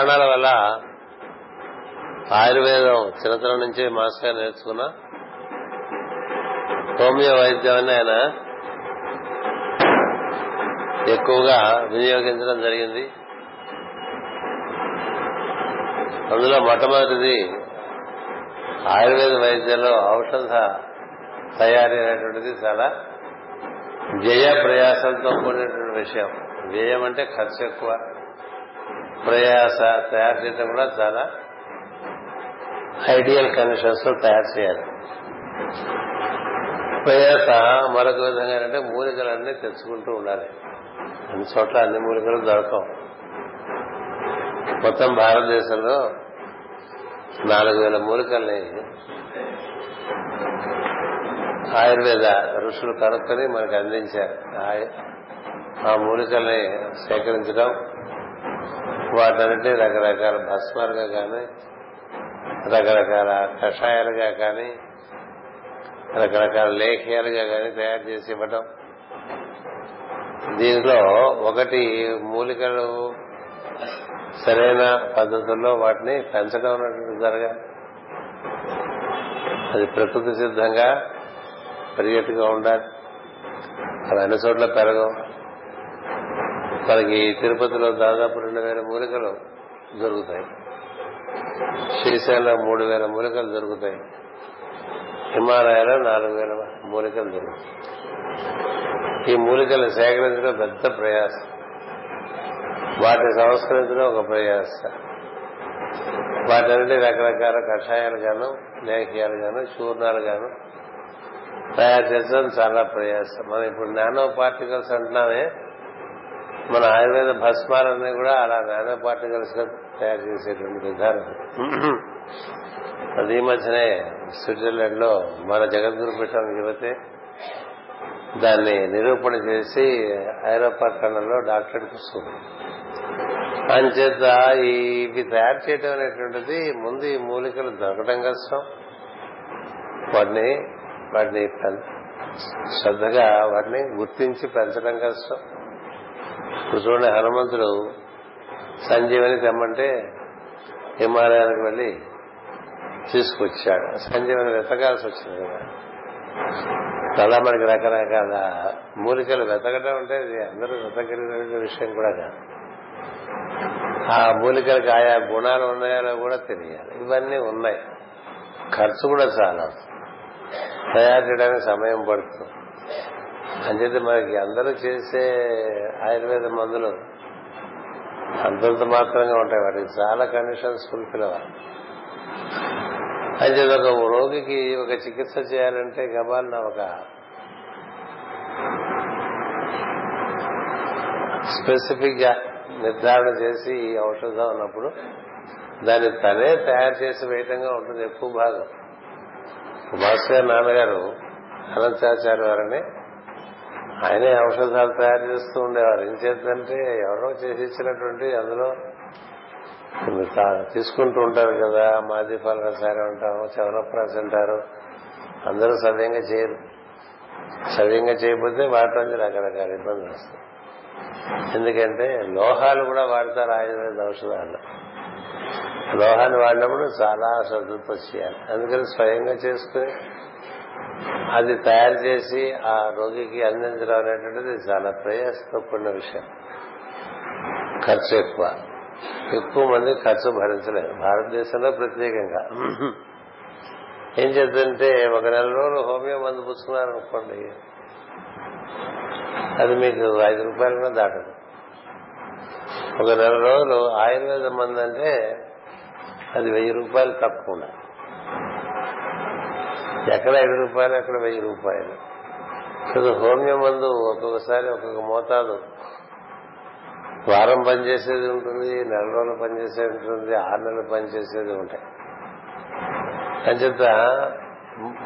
కారణాల వల్ల ఆయుర్వేదం చిన్నతనం నుంచి మాస్గా నేర్చుకున్న హోమియో వైద్యాన్ని ఆయన ఎక్కువగా వినియోగించడం జరిగింది. అందులో మొట్టమొదటిది ఆయుర్వేద వైద్యంలో ఔషధ తయారీ అనేటువంటిది చాలా వ్యయ ప్రయాసంతో కూడినటువంటి విషయం. వ్యయం అంటే ఖర్చు ఎక్కువ. ప్రయాస తయారు చేయడం కూడా చాలా ఐడియల్ కండిషన్స్లో తయారు చేయాలి. ప్రయాస మరొక విధంగా అంటే మూలికలన్నీ తెచ్చుకుంటూ ఉండాలి. అన్ని చోట్ల అన్ని మూలికలు దొరకవు. మొత్తం భారతదేశంలో నాలుగు వేల మూలికల్ని ఆయుర్వేద ఋషులు కనుక్కొని మనకు అందించారు. ఆ మూలికల్ని సేకరించడం వాటన్నిటినీ రకరకాల భస్మాలుగా కానీ రకరకాల కషాయాలుగా కానీ రకరకాల లేఖ్యాలుగా కానీ తయారు చేసి ఇవ్వటం. దీనిలో ఒకటి మూలికలు సరైన పద్ధతుల్లో వాటిని పెంచడం అన్నటువంటి జరగాలి. అది ప్రకృతి సిద్ధంగా పెరిగేట్టుగా ఉండాలి. అవి అన్ని చోట్ల పెరగవు. మనకి తిరుపతిలో దాదాపు రెండు వేల మూలికలు దొరుకుతాయి శ్రీశైలం మూడు వేల మూలికలు దొరుకుతాయి హిమాలయాలో నాలుగు వేల మూలికలు దొరుకుతాయి ఈ మూలికలు సేకరించడం పెద్ద ప్రయాసం. వాటిని సంస్కరించడం ఒక ప్రయాస. వాటన్నిటి రకరకాల కషాయాలు గాను లేఖ్యాలు గాను చూర్ణాలు గాను తయారు చేసడం చాలా ప్రయాసం. మనం ఇప్పుడు నానో పార్టికల్స్ అంటున్నామే మన ఆయుర్వేద భస్మాలన్నీ కూడా అలా వేద పార్టికల్స్గా తయారు చేసేటువంటి విధానం. అది ఈ మధ్యనే స్విట్జర్లాండ్లో మన జగద్గురు పీఠం యువతే దాన్ని నిరూపణ చేసి ఐరోపా ఖండంలో డాక్టరేట్ పుస్తకం అంచేత ఇవి తయారు చేయడం అనేటువంటిది ముందు ఈ మూలికలు దొరకడం కష్టం. వాటిని వాటిని శ్రద్ధగా వాటిని గుర్తించి పెంచడం కష్టం. ఇప్పుడు చూడండి హనుమంతుడు సంజీవని తెమ్మంటే హిమాలయానికి వెళ్ళి తీసుకొచ్చాడు. సంజీవని వెతకాల్సి వచ్చింది కదా. అలా మనకి రకరకాల మూలికలు వెతకడం అంటే అందరూ వెతకలిగిన విషయం కూడా కాదు. ఆ మూలికలకు ఆయా గుణాలు ఉన్నాయో కూడా తెలియాలి. ఇవన్నీ ఉన్నాయి. ఖర్చు కూడా చాలా. తయారు చేయడానికి సమయం పడుతుంది. అంచేత మనకి అందరూ చేసే ఆయుర్వేద మందులు అంతంత మాత్రంగా ఉంటాయి. వాటికి చాలా కండిషన్స్ ఫుల్ఫిల్ అవ్వాలి. అంచేత ఒక రోగికి ఒక చికిత్స చేయాలంటే గబాలన ఒక స్పెసిఫిక్గా నిర్ధారణ చేసి ఈ ఔషధం ఉన్నప్పుడు దాన్ని తనే తయారు చేసి వేయటంగా ఉంటుంది. ఎక్కువ భాగం. మాస్టర్ నాన్నగారు అనంతాచార్య వారని ఆయనే ఔషధాలు తయారు చేస్తూ ఉండేవారు. ఏం చేద్దంటే ఎవరో చేసి ఇచ్చినటువంటి అందులో తీసుకుంటూ ఉంటారు కదా మాది ఫల ఉంటాము అంటాము అంటారు. అందరూ సవ్యంగా చేయరు. సవ్యంగా చేయకపోతే వాటి రకరకాల ఇబ్బందులు వస్తాయి. ఎందుకంటే లోహాలు కూడా వాడతారు ఆయుర్వేద ఔషధాలు. లోహాన్ని వాడినప్పుడు చాలా శ్రద్ధతో చేయాలి అందుకని స్వయంగా చేసుకుని అది తయారు చేసి ఆ రోగికి అందించడం అనేటువంటిది చాలా ప్రయాసతో కూడిన విషయం. ఖర్చు ఎక్కువ. ఎక్కువ మంది ఖర్చు భరించలేరు. భారతదేశంలో ప్రత్యేకంగా. ఏం చేద్దంటే ఒక నెల రోజులు హోమియో మందు పుచ్చుకున్నారనుకోండి అది మీకు ఐదు రూపాయలు కూడా దాటదు. ఒక నెల రోజులు ఆయుర్వేద మందు అంటే అది వెయ్యి రూపాయలు తప్పకుండా. ఎక్కడ ఐదు రూపాయలు ఎక్కడ వెయ్యి రూపాయలు? కదా హోమియో మందు ఒక్కొక్కసారి ఒక్కొక్క మోతాదు. వారం పనిచేసేది ఉంటుంది నెల రోజులు పనిచేసేది ఉంటుంది ఆరు నెలలు పనిచేసేది ఉంటాయి. అంచేత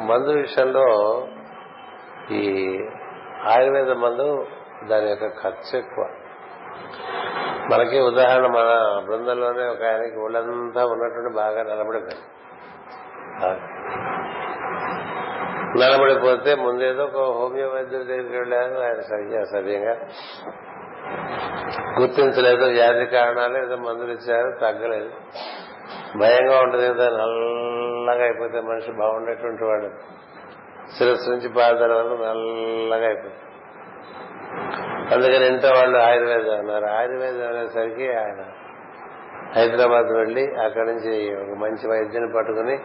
మందు విషయంలో ఈ ఆయుర్వేద మందు దాని యొక్క ఖర్చు ఎక్కువ. మనకి ఉదాహరణ మన బృందంలోనే ఒక ఆయనకి ఒళ్ళంతా ఉన్నటువంటి బాగా నిలబడిపోయింది నిలబడిపోతే ముందేదో ఒక హోమియో వైద్యుడి దగ్గరికి వెళ్ళారు. ఆయన సరిగ్గా సవ్యంగా గుర్తించలేదు. వ్యాధి కారణాలు ఏదో మందులు ఇచ్చారు. తగ్గలేదు. భయంగా ఉంటుంది కదా నల్లగా అయిపోతే మనిషి బాగుండేటువంటి వాడు. శిరస్సు నుంచి పాదాల వరకు నల్లగా అయిపోతుంది అందుకని ఇంట్లో వాళ్ళు ఆయుర్వేదం అన్నారు. ఆయుర్వేదం అనేసరికి ఆయన హైదరాబాద్ వెళ్ళి అక్కడి నుంచి ఒక మంచి వైద్యుని పట్టుకుని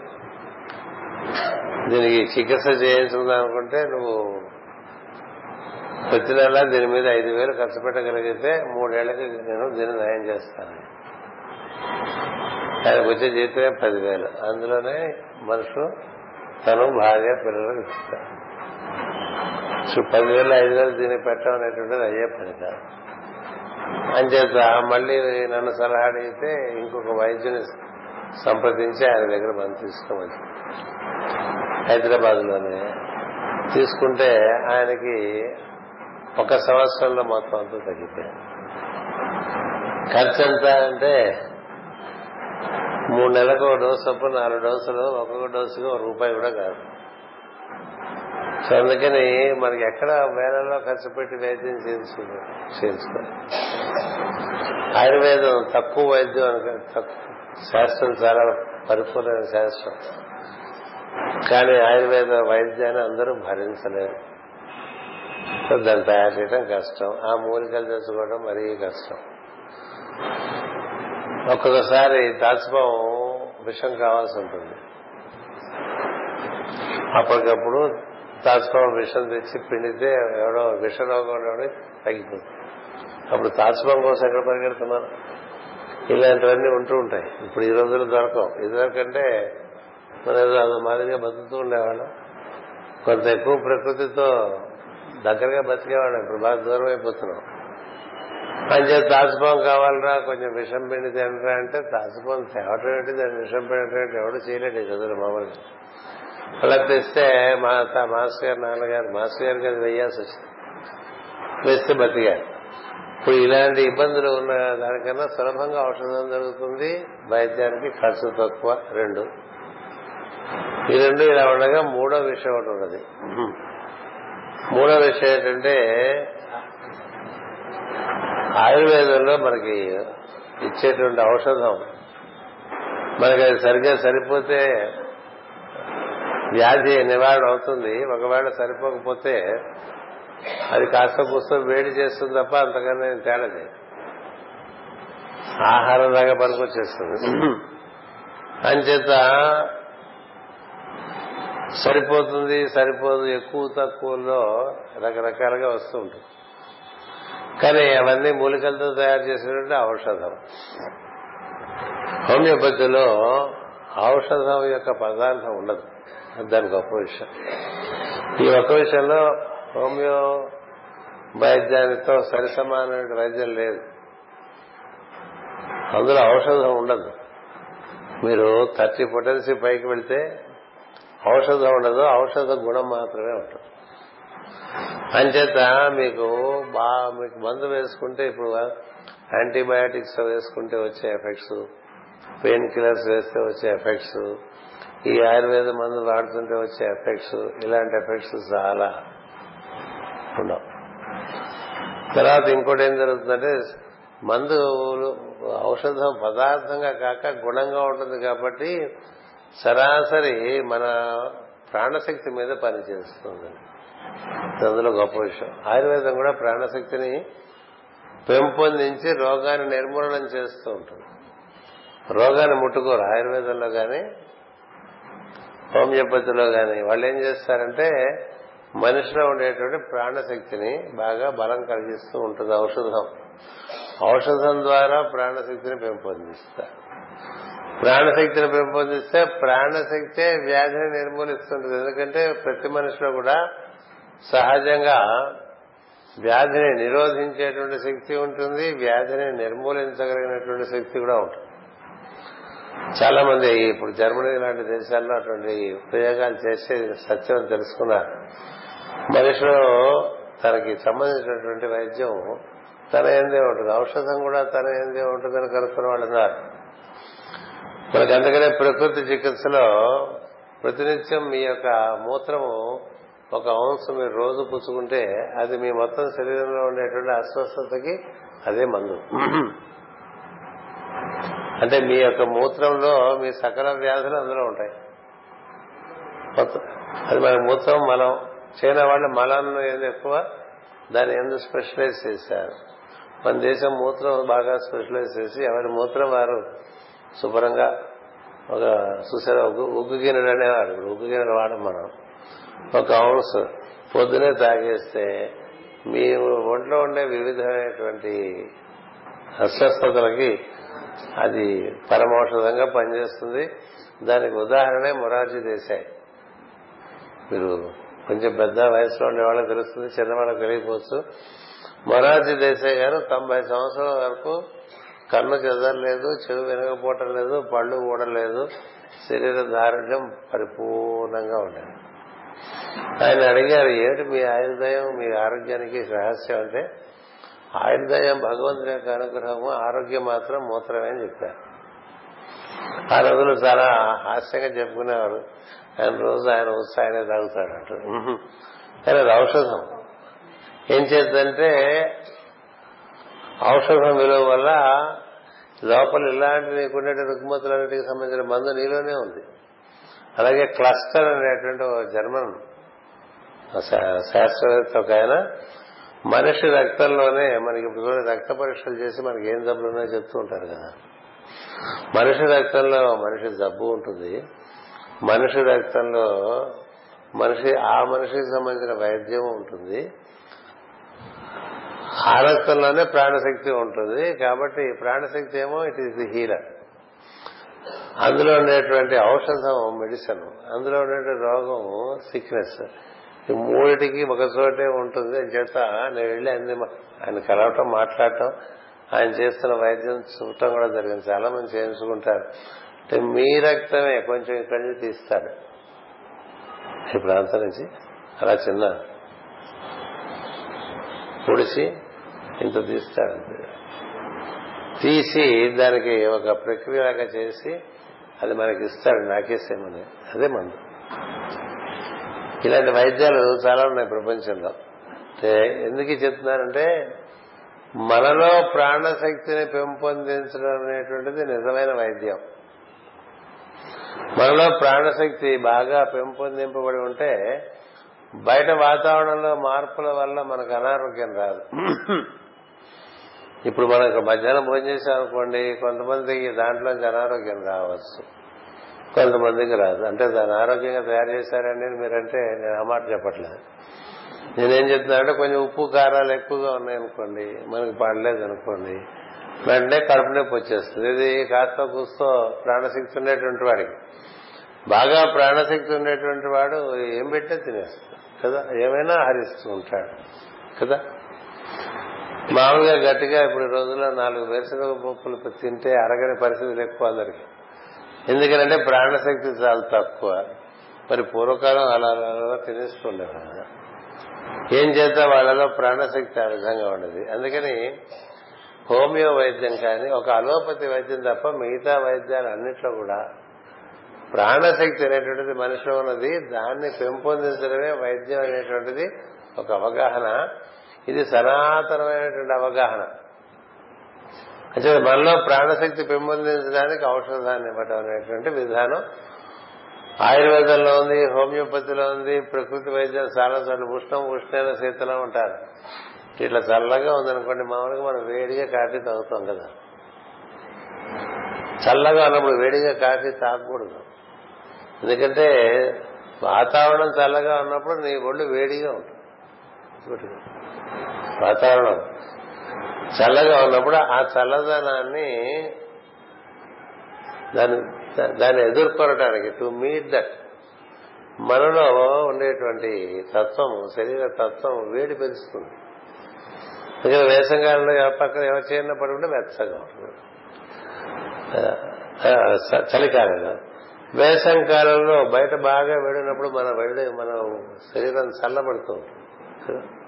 దీనికి చికిత్స చేయించుకుందాం అనుకుంటే నువ్వు ప్రతి నెల దీని మీద ఐదు వేలు ఖర్చు పెట్టగలిగితే మూడేళ్ళకి నేను దీన్ని నయం చేస్తాను. ఆయనకు వచ్చే జీతమే పదివేలు. అందులోనే మనుషులు తను భార్య పిల్లలకు ఇస్తారు. సో పదివేలు ఐదు వేలు దీన్ని పెట్టడం అనేటువంటిది అయ్యే పని కాదు అంచేత మళ్ళీ నన్ను సలహా అడిగితే ఇంకొక వైద్యుని సంప్రదించి ఆయన దగ్గర మనం తీసుకోవచ్చు. హైదరాబాద్లోనే తీసుకుంటే ఆయనకి ఒక సంవత్సరంలో మొత్తం అంతా తగ్గిపోయింది. ఖర్చు ఎంత అంటే మూడు నెలలకు ఒక డోసు తప్ప నాలుగు డోసులు ఒక్కొక్క డోసుకి ఒక రూపాయి కూడా కాదు. సో అందుకని మనకి ఎక్కడ వేలలో ఖర్చు పెట్టి వైద్యం చేయించుకో చేయించుకోవాలి. ఆయుర్వేదం తక్కువ వైద్యం అనుకో తక్కువ శాస్త్రం చాలా పరిపూర్ణమైన శాస్త్రం. కానీ ఆయుర్వేద వైద్యాన్ని అందరూ భరించలేరు. దాన్ని తయారు చేయడం కష్టం. ఆ మూలికలు తెచ్చుకోవడం మరీ కష్టం. ఒక్కొక్కసారి దాచపం విషం కావాల్సి ఉంటుంది. అప్పటికప్పుడు తాచుపాము విషం తెచ్చి పిండితే ఎవడో విషరోగం తగ్గిపోతుంది. అప్పుడు తాచుపాము కోసం ఎక్కడ పరిగెడుతున్నారు? ఇలాంటివన్నీ ఉంటూ ఉంటాయి. ఇప్పుడు ఈ రోజులు దొరకవు. ఇదివరకంటే మనం అది మాదిరిగా బతుకుతూ ఉండేవాళ్ళం. కొంత ఎక్కువ ప్రకృతితో దగ్గరగా బతికేవాళ్ళం. ఇప్పుడు బాగా దూరం అయిపోతున్నాం. అంచేత తాసుపం కావాలరా? కొంచెం విషం పిండి తినరా అంటే తాసుపం తేవటం ఏంటి? దాన్ని విషం పిండటం ఎవడు చేయలేడు కదా రోజులు మామూలుగా. అలా తెస్తే మా మాస్టర్ గారు నాన్నగారు మాస్టర్ గారికి అది వెయ్యాల్సి వచ్చింది వేస్తే బతికారు. ఇప్పుడు ఇలాంటి ఇబ్బందులు ఉన్న దానికన్నా సులభంగా ఔషధం జరుగుతుంది. వైద్యానికి ఖర్చు తక్కువ. రెండు ఈ రెండు ఇలా ఉండగా మూడో విషయం ఒకటి ఉన్నది. మూడో విషయం ఏంటంటే ఆయుర్వేదంలో మనకి ఇచ్చేటువంటి ఔషధం మనకి అది సరిగ్గా సరిపోతే వ్యాధి నివారణ అవుతుంది. ఒకవేళ సరిపోకపోతే అది కాస్త పుస్తకం వేడి చేస్తుంది తప్ప అంతకన్నా తేడది ఆహారం లాగా పనికొచ్చేస్తుంది. అంచేత సరిపోతుంది సరిపోదు ఎక్కువ తక్కువలో రకరకాలుగా వస్తూ ఉంటుంది కానీ అవన్నీ మూలికలతో తయారు చేసినటువంటి ఔషధం. హోమియోపతిలో ఔషధం యొక్క పదార్థం ఉండదు. దాని గొప్ప విషయం. ఈ ఒక్క విషయంలో హోమియో వైద్యానితో సరిసమానమైన వైద్యం లేదు. అందులో ఔషధం ఉండదు. మీరు థర్టీ పొటెన్సీ పైకి వెళ్తే ఔషధం ఉండదు ఔషధ గుణం మాత్రమే ఉంటుంది. అంచేత మీకు బాగా మీకు మందు వేసుకుంటే ఇప్పుడు యాంటీబయాటిక్స్ వేసుకుంటే వచ్చే ఎఫెక్ట్స్ పెయిన్ కిల్లర్స్ వేస్తే వచ్చే ఎఫెక్ట్స్ ఈ ఆయుర్వేద మందు వాడుతుంటే వచ్చే ఎఫెక్ట్స్ ఇలాంటి ఎఫెక్ట్స్ చాలా ఉండవు. తర్వాత ఇంకోటి ఏం జరుగుతుందంటే మందు ఔషధం పదార్థంగా కాక గుణంగా ఉంటుంది కాబట్టి సరాసరి మన ప్రాణశక్తి మీద పనిచేస్తుంది. అందులో గొప్ప విషయం. ఆయుర్వేదం కూడా ప్రాణశక్తిని పెంపొందించి రోగాన్ని నిర్మూలనం చేస్తూ ఉంటుంది. రోగాన్ని ముట్టుకోరు. ఆయుర్వేదంలో కానీ హోమియోపతిలో కానీ వాళ్ళు ఏం చేస్తారంటే మనిషిలో ఉండేటువంటి ప్రాణశక్తిని బాగా బలం కలిగిస్తూ ఉంటుంది ఔషధం. ఔషధం ద్వారా ప్రాణశక్తిని పెంపొందిస్తారు. ప్రాణశక్తిని పెంపొందిస్తే ప్రాణశక్తే వ్యాధిని నిర్మూలిస్తుంటుంది. ఎందుకంటే ప్రతి మనిషిలో కూడా సహజంగా వ్యాధిని నిరోధించేటువంటి శక్తి ఉంటుంది వ్యాధిని నిర్మూలించగలిగినటువంటి శక్తి కూడా ఉంటుంది. చాలా మంది ఇప్పుడు జర్మనీ లాంటి దేశాల్లో అటువంటి ప్రయోగాలు చేసే సత్యం తెలుసుకున్నారు. మనిషిలో తనకి సంబంధించినటువంటి వైద్యం తన ఏందే ఉంటుంది. ఔషధం కూడా తన ఏందే ఉంటుందని కనుక్కున్న వాళ్ళు ఉన్నారు. మనకి అందుకనే ప్రకృతి చికిత్సలో ప్రతినిత్యం మీ యొక్క మూత్రము ఒక అంశం మీరు రోజు పుచ్చుకుంటే అది మీ మొత్తం శరీరంలో ఉండేటువంటి అస్వస్థతకి అదే మందు. అంటే మీ యొక్క మూత్రంలో మీ సకల వ్యాధులు అందులో ఉంటాయి. అది మన మూత్రం మలం. చైనా వాళ్ళు మలాన్ని ఏది ఎక్కువ? దాన్ని ఎందుకు స్పెషలైజ్ చేశారు? మన దేశం మూత్రం బాగా స్పెషలైజ్ చేసి ఎవరి మూత్రం వారు శుభ్రంగా ఒక చూసారా ఉగ్గు గిన్నెడు అనేవాడు. ఇప్పుడు ఉగ్గు గిన్నెడు వాడం మనం. ఒక ఔన్స్ పొద్దునే తాగేస్తే మీ ఒంట్లో ఉండే వివిధమైనటువంటి అస్వస్థతలకి అది పరమౌషధంగా పనిచేస్తుంది. దానికి ఉదాహరణే మొరార్జీ దేశాయ్. మీరు కొంచెం పెద్ద వయసులో ఉండే వాళ్ళకి తెలుస్తుంది చిన్నవాళ్ళకి తెలియకపోవచ్చు. మొరార్జీ దేశాయ్ గారు తొంభై సంవత్సరాల వరకు కన్ను చెదరలేదు చెవి వినకపోవటం లేదు పళ్ళు ఊడలేదు శరీర దారుణ్యం పరిపూర్ణంగా ఉండేది. ఆయన అడిగారు ఏమిటి మీ ఆయుర్దయం? మీ ఆరోగ్యానికి రహస్యం అంటే? ఆయుర్దయం భగవంతుని యొక్క అనుగ్రహము ఆరోగ్యం మాత్రం మూత్రమే అని చెప్పారు. ఆ రోజులు చాలా హాస్యంగా చెప్పుకునేవారు. ఆయన రోజు ఆయన ఉత్సాహనే తాగుతాడు అంటారు కానీ అది ఔషధం. ఏం చేద్దంటే ఔషధం విలువ వల్ల లోపల ఇలాంటి నీకుండే రుగ్మతులన్నిటికి సంబంధించిన మందు నీలోనే ఉంది. అలాగే క్లస్టర్ అనేటువంటి ఒక జర్మన్ శాస్త్రవేత్త ఒక ఆయన మనిషి రక్తంలోనే మనకి ఇప్పుడు రక్త పరీక్షలు చేసి మనకి ఏం జబ్బులు ఉన్నాయో చెప్తూ ఉంటారు కదా. మనిషి రక్తంలో మనిషి జబ్బు ఉంటుంది. మనిషి రక్తంలో మనిషి ఆ మనిషికి సంబంధించిన వైద్యం ఉంటుంది. ఆ రక్తంలోనే ప్రాణశక్తి ఉంటుంది కాబట్టి ప్రాణశక్తి ఏమో ఇట్ ఈస్ ది హీలర్ అందులో ఉండేటువంటి ఔషధం మెడిసిన్ అందులో ఉండే రోగం సిక్నెస్ ఈ మూడిటికి ఒక చోటే ఉంటుంది. అని చేత నేను వెళ్ళి అన్ని ఆయన కలవటం మాట్లాడటం ఆయన చేస్తున్న వైద్యం చూడటం కూడా జరిగింది. చాలా మంది చేయించుకుంటారు. అంటే మీ రక్తమే కొంచెం ఇక్కడి నుంచి తీస్తాడు. ఈ ప్రాంతం నుంచి అలా చిన్న పొడిచి ఇంత తీస్తాడు తీసి దానికి ఒక ప్రక్రియ లాగా చేసి అది మనకి ఇస్తాడు నాకేసేమని అదే మందు. ఇలాంటి వైద్యాలు చాలా ఉన్నాయి ప్రపంచంలో. ఎందుకు చెప్తున్నారంటే మనలో ప్రాణశక్తిని పెంపొందించడం అనేటువంటిది నిజమైన వైద్యం. మనలో ప్రాణశక్తి బాగా పెంపొందింపబడి ఉంటే బయట వాతావరణంలో మార్పుల వల్ల మనకు అనారోగ్యం రాదు. ఇప్పుడు మనకు మధ్యాహ్నం భోజనం చేసాం అనుకోండి కొంతమందికి దాంట్లోంచి అనారోగ్యం రావచ్చు. కొంతమందికి రాదు. అంటే దాన్ని ఆరోగ్యంగా తయారు చేశారని మీరంటే నేను ఆ మాట చెప్పట్లేదు. నేనేం చెప్తున్నానంటే కొంచెం ఉప్పు కారాలు ఎక్కువగా ఉన్నాయనుకోండి మనకి పడలేదు అనుకోండి వెంటనే కడుపు నొప్పి వచ్చేస్తుంది. ఇది కాస్త కూస్తో ప్రాణశక్తి ఉండేటువంటి వాడికి. బాగా ప్రాణశక్తి ఉండేటువంటి వాడు ఏం పెట్టే తినేస్తాడు కదా? ఏమైనా హరిస్తూ ఉంటాడు కదా? మామూలుగా గట్టిగా ఇప్పుడు రోజుల్లో నాలుగు వేరుశనగ పప్పులు తింటే అరగని పరిస్థితులు ఎక్కువ అందరికి. ఎందుకంటే ప్రాణశక్తి చాలా తక్కువ. మరి పూర్వకాలం అలా అలా తినేస్తుండేవారు ఏం చేత వాళ్ళలో ప్రాణశక్తి ఆ విధంగా ఉండదు. అందుకని హోమియో వైద్యం కానీ ఒక అలోపతి వైద్యం తప్ప మిగతా వైద్యాలు అన్నిట్లో కూడా ప్రాణశక్తి అనేటువంటిది మనిషిలో ఉన్నది. దాన్ని పెంపొందించడమే వైద్యం అనేటువంటిది ఒక అవగాహన. ఇది సనాతనమైనటువంటి అవగాహన. అంటే మనలో ప్రాణశక్తి పెంపొందించడానికి ఔషధాన్ని ఇవ్వటం అనేటువంటి విధానం ఆయుర్వేదంలో ఉంది హోమియోపతిలో ఉంది ప్రకృతి వైద్యం చాలా చోట్ల ఉష్ణం ఉష్ణైన శీతలం ఉంటారు ఇట్లా చల్లగా ఉందనుకోండి మామూలుగా మనం వేడిగా కాఫీ తాగుతాం కదా. చల్లగా ఉన్నప్పుడు వేడిగా కాఫీ తాగకూడదు. ఎందుకంటే వాతావరణం చల్లగా ఉన్నప్పుడు నీ ఒళ్ళు వేడిగా ఉంటుంది. వాతావరణం. చల్లగా ఉన్నప్పుడు ఆ చల్లదనాన్ని దాన్ని దాన్ని ఎదుర్కొనడానికి టు మీట్ దట్ మనలో ఉండేటువంటి తత్వం శరీర తత్వం వేడి పెంచుతుంది. అందుకని వేసంగాలంలో పక్కన ఎవరు చేయన పడుకుంటే వెచ్చగా ఉంటుంది. చలికాలంలో. వేసంకాలంలో బయట బాగా వేడినప్పుడు మన వేడి మన శరీరం చల్లబడుతూ ఉంటుంది.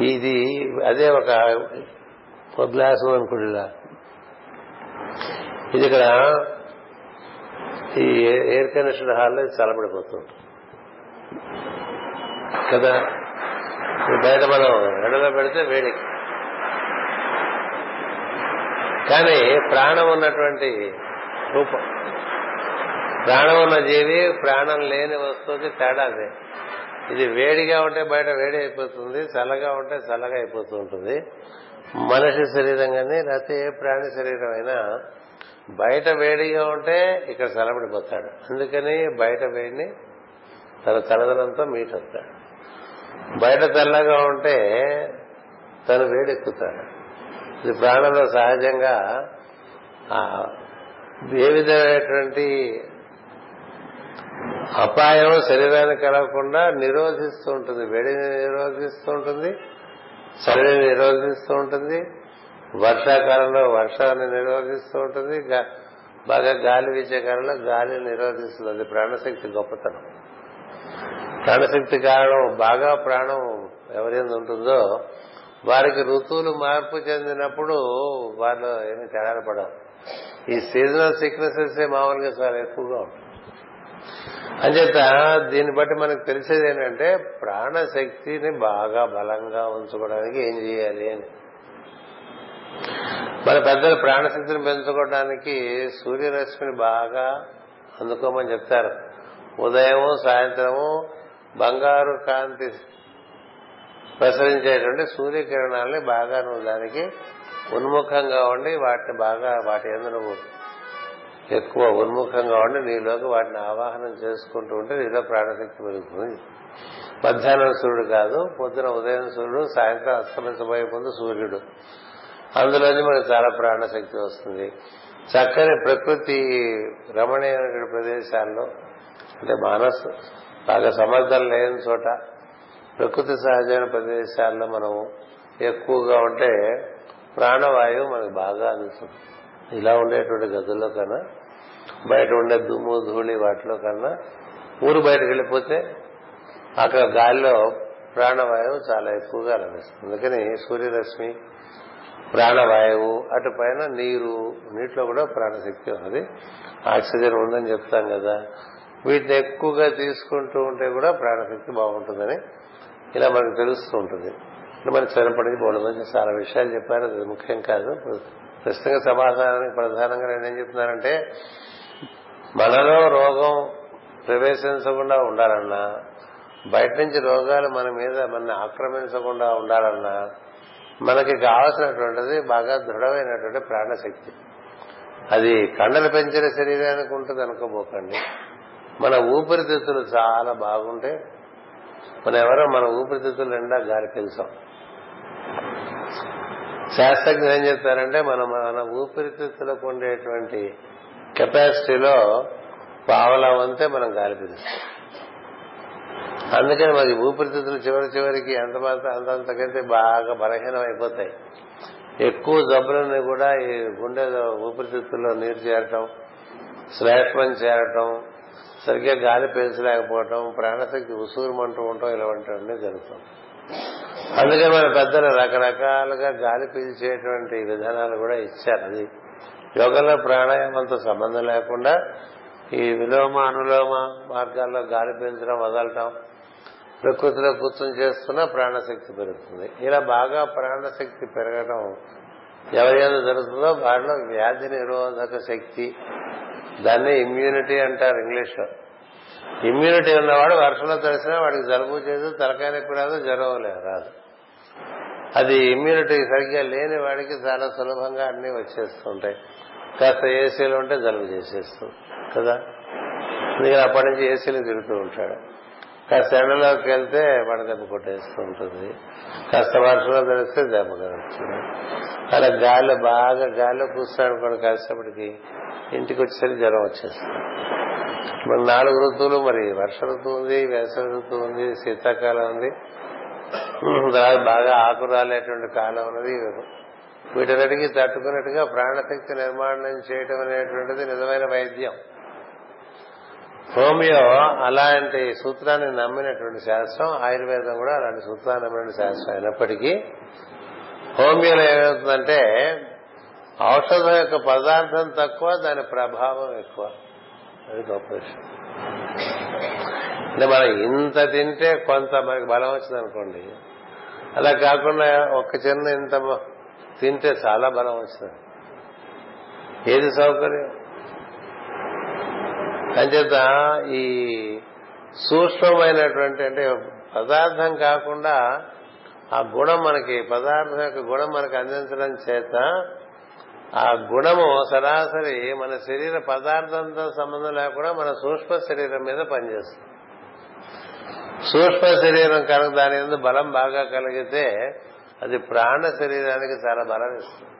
ఇది అదే ఒక గ్లాసు అనుకుంటా ఇది ఇక్కడ ఈ ఎయిర్ కండిషన్ హాల్లో చల్లబడిపోతూ కదా? బయట మనం ఎండలో పెడితే వేడి. కానీ ప్రాణం ఉన్నటువంటి రూపం. ప్రాణం ఉన్న జీవి ప్రాణం లేని వస్తువుకి తేడా అదే. ఇది వేడిగా ఉంటే బయట వేడి అయిపోతుంది చల్లగా ఉంటే చల్లగా అయిపోతూ ఉంటుంది మనిషి శరీరం కానీ లేకపోతే ఏ ప్రాణి శరీరం అయినా బయట వేడిగా ఉంటే ఇక్కడ చల్లబడిపోతాడు. అందుకని బయట వేడిని తన చలదనంతో మీట్ బయట తెల్లగా ఉంటే తను వేడెక్కుతాడు. ఇది ప్రాణంలో సహజంగా ఏ విధమైనటువంటి అపాయం శరీరానికి కలగకుండా నిరోధిస్తూ ఉంటుంది. వేడిని నిరోధిస్తూ ఉంటుంది. చలిని నిరోధిస్తూ ఉంటుంది. వర్షాకాలంలో వర్షాన్ని నిరోధిస్తూ ఉంటుంది. బాగా గాలి వీచే కాలంలో గాలిని నిరోధిస్తుంది. అది ప్రాణశక్తి గొప్పతనం. ప్రాణశక్తి కారణం బాగా ప్రాణం ఎవరైనా ఉంటుందో వారికి ఋతువులు మార్పు చెందినప్పుడు వారిలో ఏమి తేడా పడవు. ఈ సీజనల్ సిక్నెసెస్ మామూలుగా చాలా ఎక్కువగా ఉంటుంది అంచేత దీన్ని బట్టి మనకు తెలిసేది ఏంటంటే ప్రాణశక్తిని బాగా బలంగా ఉంచుకోవడానికి ఏం చేయాలి అని. మన పెద్దలు ప్రాణశక్తిని పెంచుకోవడానికి సూర్యరశ్మిని బాగా అందుకోమని చెప్తారు. ఉదయం సాయంత్రము బంగారు కాంతి ప్రసరించేటువంటి సూర్యకిరణాలని బాగా నువ్వు దానికి ఉన్ముఖంగా ఉండి వాటిని బాగా వాటి ఎందు నువ్వు ఎక్కువ ఉన్ముఖంగా ఉండి నీలోకి వాటిని ఆవాహనం చేసుకుంటూ ఉంటే నీలో ప్రాణశక్తి పెరుగుతుంది. మధ్యాహ్నం సూర్యుడు కాదు పొద్దున ఉదయం సూర్యుడు సాయంత్రం అస్తమించబోయే ముందు సూర్యుడు. అందులోనే మనకు చాలా ప్రాణశక్తి వస్తుంది. చక్కని ప్రకృతి రమణీయమైన ప్రదేశాల్లో అంటే మానసు బాగా సమర్థం లేని చోట ప్రకృతి సహజమైన ప్రదేశాల్లో మనం ఎక్కువగా ఉంటే ప్రాణవాయువు మనకు బాగా అందుతుంది ఇలా ఉండేటువంటి గదుల్లో కన్నా బయట ఉండే దుమ్ము ధూళి వాటిలో కన్నా ఊరు బయటకు వెళ్ళిపోతే అక్కడ గాలిలో ప్రాణవాయువు చాలా ఎక్కువగా లభిస్తుంది. అందుకని సూర్యరశ్మి ప్రాణవాయువు అటు పైన నీరు నీటిలో కూడా ప్రాణశక్తి ఉన్నది. ఆక్సిజన్ ఉందని చెప్తాం కదా. వీటిని ఎక్కువగా తీసుకుంటూ ఉంటే కూడా ప్రాణశక్తి బాగుంటుందని ఇలా మనకు తెలుస్తూ ఉంటుంది. మనకి సరిపడింది బోర్డు చాలా విషయాలు చెప్పారు. అది ముఖ్యం కాదు. ప్రస్తుతంగా సమాధానానికి ప్రధానంగా నేనేం చెప్తున్నానంటే మనలో రోగం ప్రవేశించకుండా ఉండాలన్నా బయట నుంచి రోగాలు మన మీద మన ఆక్రమించకుండా ఉండాలన్నా మనకి కావలసినటువంటిది బాగా దృఢమైనటువంటి ప్రాణశక్తి. అది కండలు పెంచిన శరీరానికి ఉంటుంది అనుకోబోకండి. మన ఊపిరితిత్తులు చాలా బాగుంటే మన ఎవరో మన ఊపిరితిత్తులు నిండా గాలి పీల్చాం శాస్త్రజ్ఞులు ఏం చెప్తారంటే మనం మన ఊపిరితిత్తులకు ఉండేటువంటి కెపాసిటీలో పావలా వంతే మనం గాలి పీలుస్తాం. అందుకని మరి ఊపిరితిత్తులు చివరి చివరికి ఎంత మాత్రం అంతంతకైతే బాగా బలహీనం అయిపోతాయి. ఎక్కువ జబ్బులని కూడా ఈ గుండె ఊపిరితిత్తుల్లో నీరు చేరటం శ్లేష్మం చేరటం సరిగ్గా గాలి పీల్చలేకపోవటం ప్రాణశక్తి ఉసూరుమంటూ ఉండటం ఇలాంటివన్నీ జరుగుతాం అందుకని మన పెద్దలు రకరకాలుగా గాలి పీల్చేటువంటి విధానాలు కూడా ఇచ్చారు. అది యోగంలో ప్రాణాయామంతో సంబంధం లేకుండా ఈ విలోమ అనులోమ మార్గాల్లో గాలి పీల్చడం వదలటం ప్రకృతిలో కూర్చొని చేస్తున్న ప్రాణశక్తి పెరుగుతుంది. ఇలా బాగా ప్రాణశక్తి పెరగడం ఎవరైనా జరుగుతుందో వారిలో వ్యాధి నిరోధక శక్తి దాన్ని ఇమ్యూనిటీ అంటారు ఇంగ్లీష్లో. ఇమ్యూనిటీ ఉన్నవాడు వర్షంలో తెలిసినా వాడికి జలుబు చేదు తలకాయ నొప్పి రాదు జ్వరం రాదు. అది ఇమ్యూనిటీ సరిగ్గా లేని వాడికి చాలా సులభంగా అన్ని వచ్చేస్తుంటాయి. కాస్త ఏసీలు ఉంటే జలుబు చేసేస్తుంది కదా? అందుకని అప్పటి నుంచి ఏసీలు తిరుగుతూ ఉంటాడు. కాస్త ఎండలోకి వెళ్తే వడదెబ్బ కొట్టేస్తూ ఉంటుంది. కాస్త వర్షంలో తెలిస్తే దెబ్బ కలుగుతుంది అలా గాలి బాగా గాలిలో కూర్చున్నాడు కూడా కాసేపటికి ఇంటికి వచ్చేసరికి జ్వరం వచ్చేస్తుంది. మరి నాలుగు ఋతువులు మరి వర్ష ఋతువు ఉంది వేసవి ఋతువు ఉంది శీతాకాలం ఉంది. తర్వాత బాగా ఆకు రాలేటువంటి కాలం ఉన్నది వీటన్నిటికీ తట్టుకున్నట్టుగా ప్రాణశక్తి నిర్మాణం చేయటం అనేటువంటిది నిజమైన వైద్యం. హోమియో అలాంటి సూత్రాన్ని నమ్మినటువంటి శాస్త్రం ఆయుర్వేదం కూడా అలాంటి సూత్రాన్ని నమ్మిన శాస్త్రం అయినప్పటికీ హోమియోలో ఏమవుతుందంటే ఔషధం యొక్క పదార్థం తక్కువ దాని ప్రభావం ఎక్కువ. అది గొప్ప విషయం. అంటే మనం ఇంత తింటే కొంత మనకి బలం వచ్చింది అనుకోండి. అలా కాకుండా ఒక్క చిన్న ఇంత తింటే చాలా బలం వచ్చింది. ఏది సౌకర్యం? అంచేత ఈ సూక్ష్మమైనటువంటి అంటే పదార్థం కాకుండా ఆ గుణం మనకి పదార్థం యొక్క గుణం మనకి అందించడం చేత ఆ గుణము సరాసరి మన శరీర పదార్థంతో సంబంధం లేకుండా మన సూక్ష్మ శరీరం మీద పనిచేస్తుంది. సూక్ష్మ శరీరం కనుక దాని మీద బలం బాగా కలిగితే అది ప్రాణ శరీరానికి చాలా బలం ఇస్తుంది.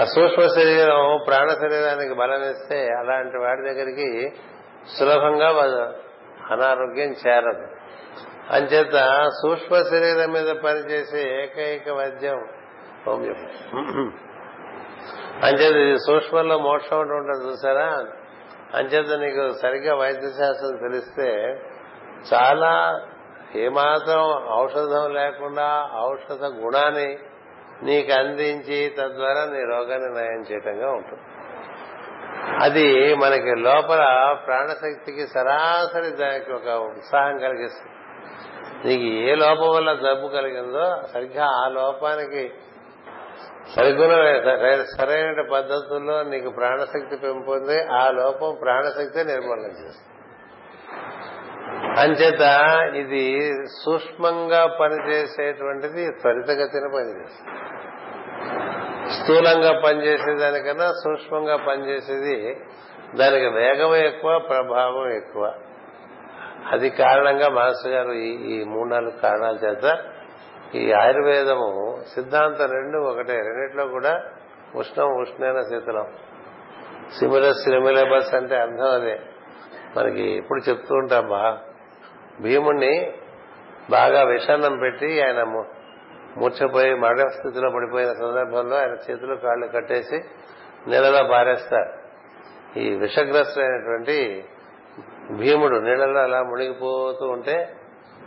ఆ సూక్ష్మ శరీరం ప్రాణ శరీరానికి బలం ఇస్తే అలాంటి వాడి దగ్గరికి సులభంగా అనారోగ్యం చేరదు. అంచేత సూక్ష్మ శరీరం మీద పనిచేసే ఏకైక వైద్యం హోమియోపతి. అంచేత ఇది సూక్ష్మంలో మోక్షం ఉంటుంది చూసారా? అంచేత నీకు సరిగ్గా వైద్య శాస్త్రం తెలిస్తే చాలా ఏమాత్రం ఔషధం లేకుండా ఔషధ గుణాన్ని నీకు అందించి తద్వారా నీ రోగాన్ని నయం చేయటంగా ఉంటుంది. అది మనకి లోపల ప్రాణశక్తికి సరాసరి దానికి ఒక ఉత్సాహం కలిగిస్తుంది. నీకు ఏ లోపం వల్ల జబ్బు కలిగిందో సరిగ్గా ఆ లోపానికి సరిగుణ సరైన పద్ధతుల్లో నీకు ప్రాణశక్తి పెంపొంది ఆ లోపం ప్రాణశక్తి నిర్మూలన చేస్తుంది. అంచేత ఇది సూక్ష్మంగా పనిచేసేటువంటిది త్వరితగతిన పనిచేస్తుంది. స్థూలంగా పనిచేసేదానికన్నా సూక్ష్మంగా పనిచేసేది దానికి వేగం ఎక్కువ ప్రభావం ఎక్కువ. అది కారణంగా మాస్టర్ గారు ఈ ఈ మూడు నాలుగు కారణాల చేత ఈ ఆయుర్వేదము సిద్ధాంతం రెండు ఒకటే. రెండిట్లో కూడా ఉష్ణం ఉష్ణైన శీతలం. సిమిలస్ సిమిలబస్ అంటే అర్థం అదే. మనకి ఇప్పుడు చెప్తూ ఉంటాం బా. భీముణ్ణి బాగా విషాన్నం పెట్టి ఆయన మూర్చపోయి మరణ స్థితిలో పడిపోయిన సందర్భంలో ఆయన చేతులు కాళ్ళు కట్టేసి నీళ్ళలో పారేస్తారు. ఈ విషగ్రస్తుడైనటువంటి భీముడు నీళ్ళలో అలా మునిగిపోతూ ఉంటే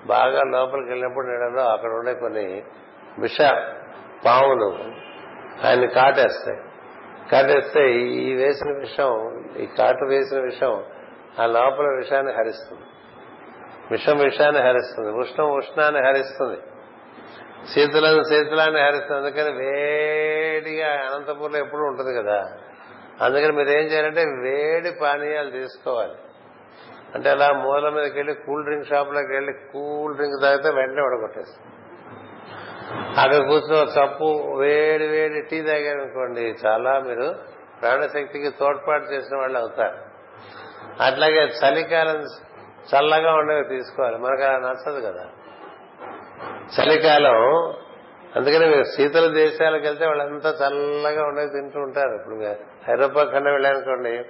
బాగా లోపలికి వెళ్ళినప్పుడు నీళ్ళలో అక్కడ ఉండే కొన్ని విష పాములు ఆయన్ని కాటేస్తాయి. కాటేస్తే ఈ వేసిన విషం ఈ కాటు వేసిన విషం ఆ లోపల విషాన్ని హరిస్తుంది. విషం విషాన్ని హరిస్తుంది. ఉష్ణం ఉష్ణాన్ని హరిస్తుంది. శీతలను శీతలాన్ని హరిస్తుంది. అందుకని వేడిగా అనంతపూర్లో ఎప్పుడు ఉంటుంది కదా. అందుకని మీరు ఏం చేయాలంటే వేడి పానీయాలు తీసుకోవాలి. అంటే అలా మూల మీదకి వెళ్ళి కూల్ డ్రింక్ షాప్లోకి వెళ్ళి కూల్ డ్రింక్ తాగితే వెంటనే వడగొట్టేస్తుంది అక్కడ కూర్చుని ఒక వేడి వేడి టీ తాగారనుకోండి చాలా మీరు ప్రాణశక్తికి తోడ్పాటు చేసిన వాళ్ళు అవుతారు. అట్లాగే చలికాలం చల్లగా ఉండేవి తీసుకోవాలి. మనకు అలా నచ్చదు కదా. చలికాలం అందుకని మీరు శీతల దేశాలకు వెళ్తే వాళ్ళంతా చల్లగా ఉండేవి తింటూ ఉంటారు. ఇప్పుడు ఐరోపా కన్నా వెళ్ళానుకోండి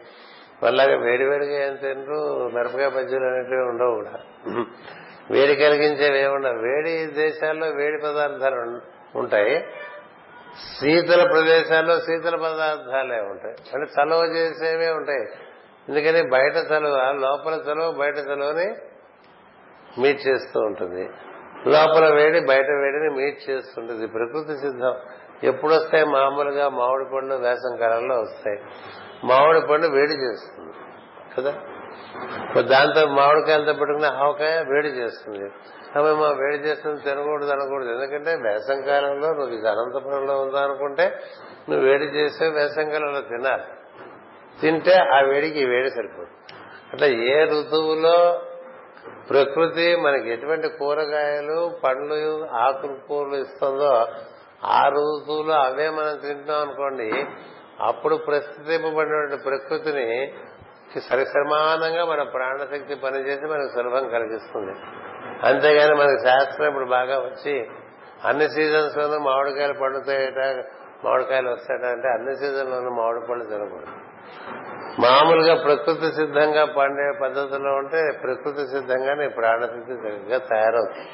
వాళ్ళగా వేడివేడిగా ఏం తినరు మిరపకాయ బజ్జీలు అనేటివి ఉండవు కూడా. వేడి కలిగించేవి ఏముండవు వేడి దేశాల్లో వేడి పదార్థాలు ఉంటాయి. శీతల ప్రదేశాల్లో శీతల పదార్థాలే ఉంటాయి. అంటే చలవ చేసేవే ఉంటాయి. ఎందుకని బయట చలువ లోపల చలువ బయట చలువని మీట్ చేస్తూ ఉంటుంది. లోపల వేడి బయట వేడిని మీట్ చేస్తుంటుంది ప్రకృతి సిద్ధం. ఎప్పుడు వస్తాయి మామూలుగా మామిడి పండు వేసం కాలంలో వస్తాయి. మామిడి పండు వేడి చేస్తుంది. కదా? దాంతో మామిడికాయలతో పెట్టుకున్న ఆవకాయ వేడి చేస్తుంది. మా వేడి చేస్తుంది తినకూడదు అనకూడదు. ఎందుకంటే వేసంకాలంలో నువ్వు ఇది అనంతపురంలో ఉందా అనుకుంటే నువ్వు వేడి చేస్తే వేసంకాలంలో తినాలి. తింటే ఆ వేడికి వేడి సరిపోతుంది అట్లా ఏ ఋతువులో ప్రకృతి మనకి ఎటువంటి కూరగాయలు పండ్లు ఆకులు కూరలు ఇస్తుందో ఆ ఋతువులో అవే మనం తింటున్నాం అనుకోండి అప్పుడు ప్రస్తుతింపబడినటువంటి ప్రకృతిని సరిసమానంగా మన ప్రాణశక్తి పనిచేసి మనకు సులభం కలిగిస్తుంది. అంతేగాని మనకి శాస్త్రం ఇప్పుడు బాగా వచ్చి అన్ని సీజన్స్ లోనూ మామిడికాయలు పండుతాయట మామిడికాయలు వస్తాయట అంటే అన్ని సీజన్లోనూ మామిడి పళ్ళు తినకూడదు. మామూలుగా ప్రకృతి సిద్ధంగా పండే పద్ధతిలో ఉంటే ప్రకృతి సిద్ధంగా నీ ప్రాణశక్తి సరిగ్గా తయారవుతుంది.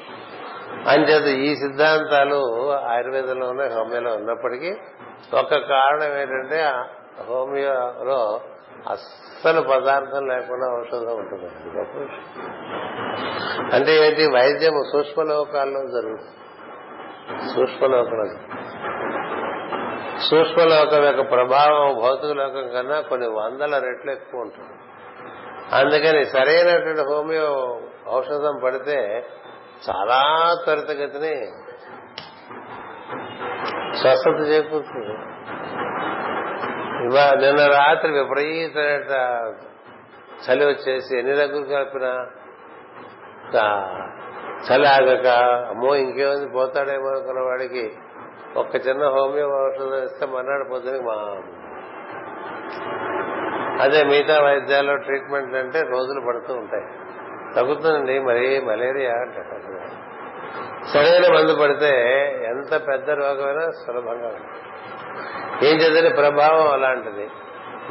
అంచేత ఈ సిద్ధాంతాలు ఆయుర్వేదంలో ఉన్నాయి హోమియోలో ఉన్నప్పటికీ ఒక కారణం ఏంటంటే హోమియోలో అస్సలు పదార్థం లేకుండా ఔషధం ఉంటుంది. అంటే ఏంటి? వైద్యం సూక్ష్మలోకాల్లో జరుగుతుంది. సూక్ష్మలోకంలో సూక్ష్మలోకం యొక్క ప్రభావం భౌతిక లోకం కన్నా కొన్ని వందల రెట్లు ఎక్కువ ఉంటుంది. అందుకని సరైనటువంటి హోమియో ఔషధం పడితే చాలా త్వరితగతిని స్వస్థత చేకూరుతుంది. ఇవా నిన్న రాత్రి విపరీతమైన చలి వచ్చేసి ఎన్ని రగ్గులు కలిపినా చలి ఆగక అమ్మో ఇంకేముంది పోతాడేమో అనుకున్న వాడికి ఒక్క చిన్న హోమియో ఔషధం ఇస్తే మర్నాడు పొద్దునకి మా అదే మిగతా వైద్యాల్లో ట్రీట్మెంట్ అంటే రోజులు పడుతూ ఉంటాయి. తగ్గుతుందండి మరి మలేరియా అంటే సరైన మందు పడితే ఎంత పెద్ద రోగమైనా సులభంగా ఉంటుంది. ఏం చేద్దని ప్రభావం అలాంటిది.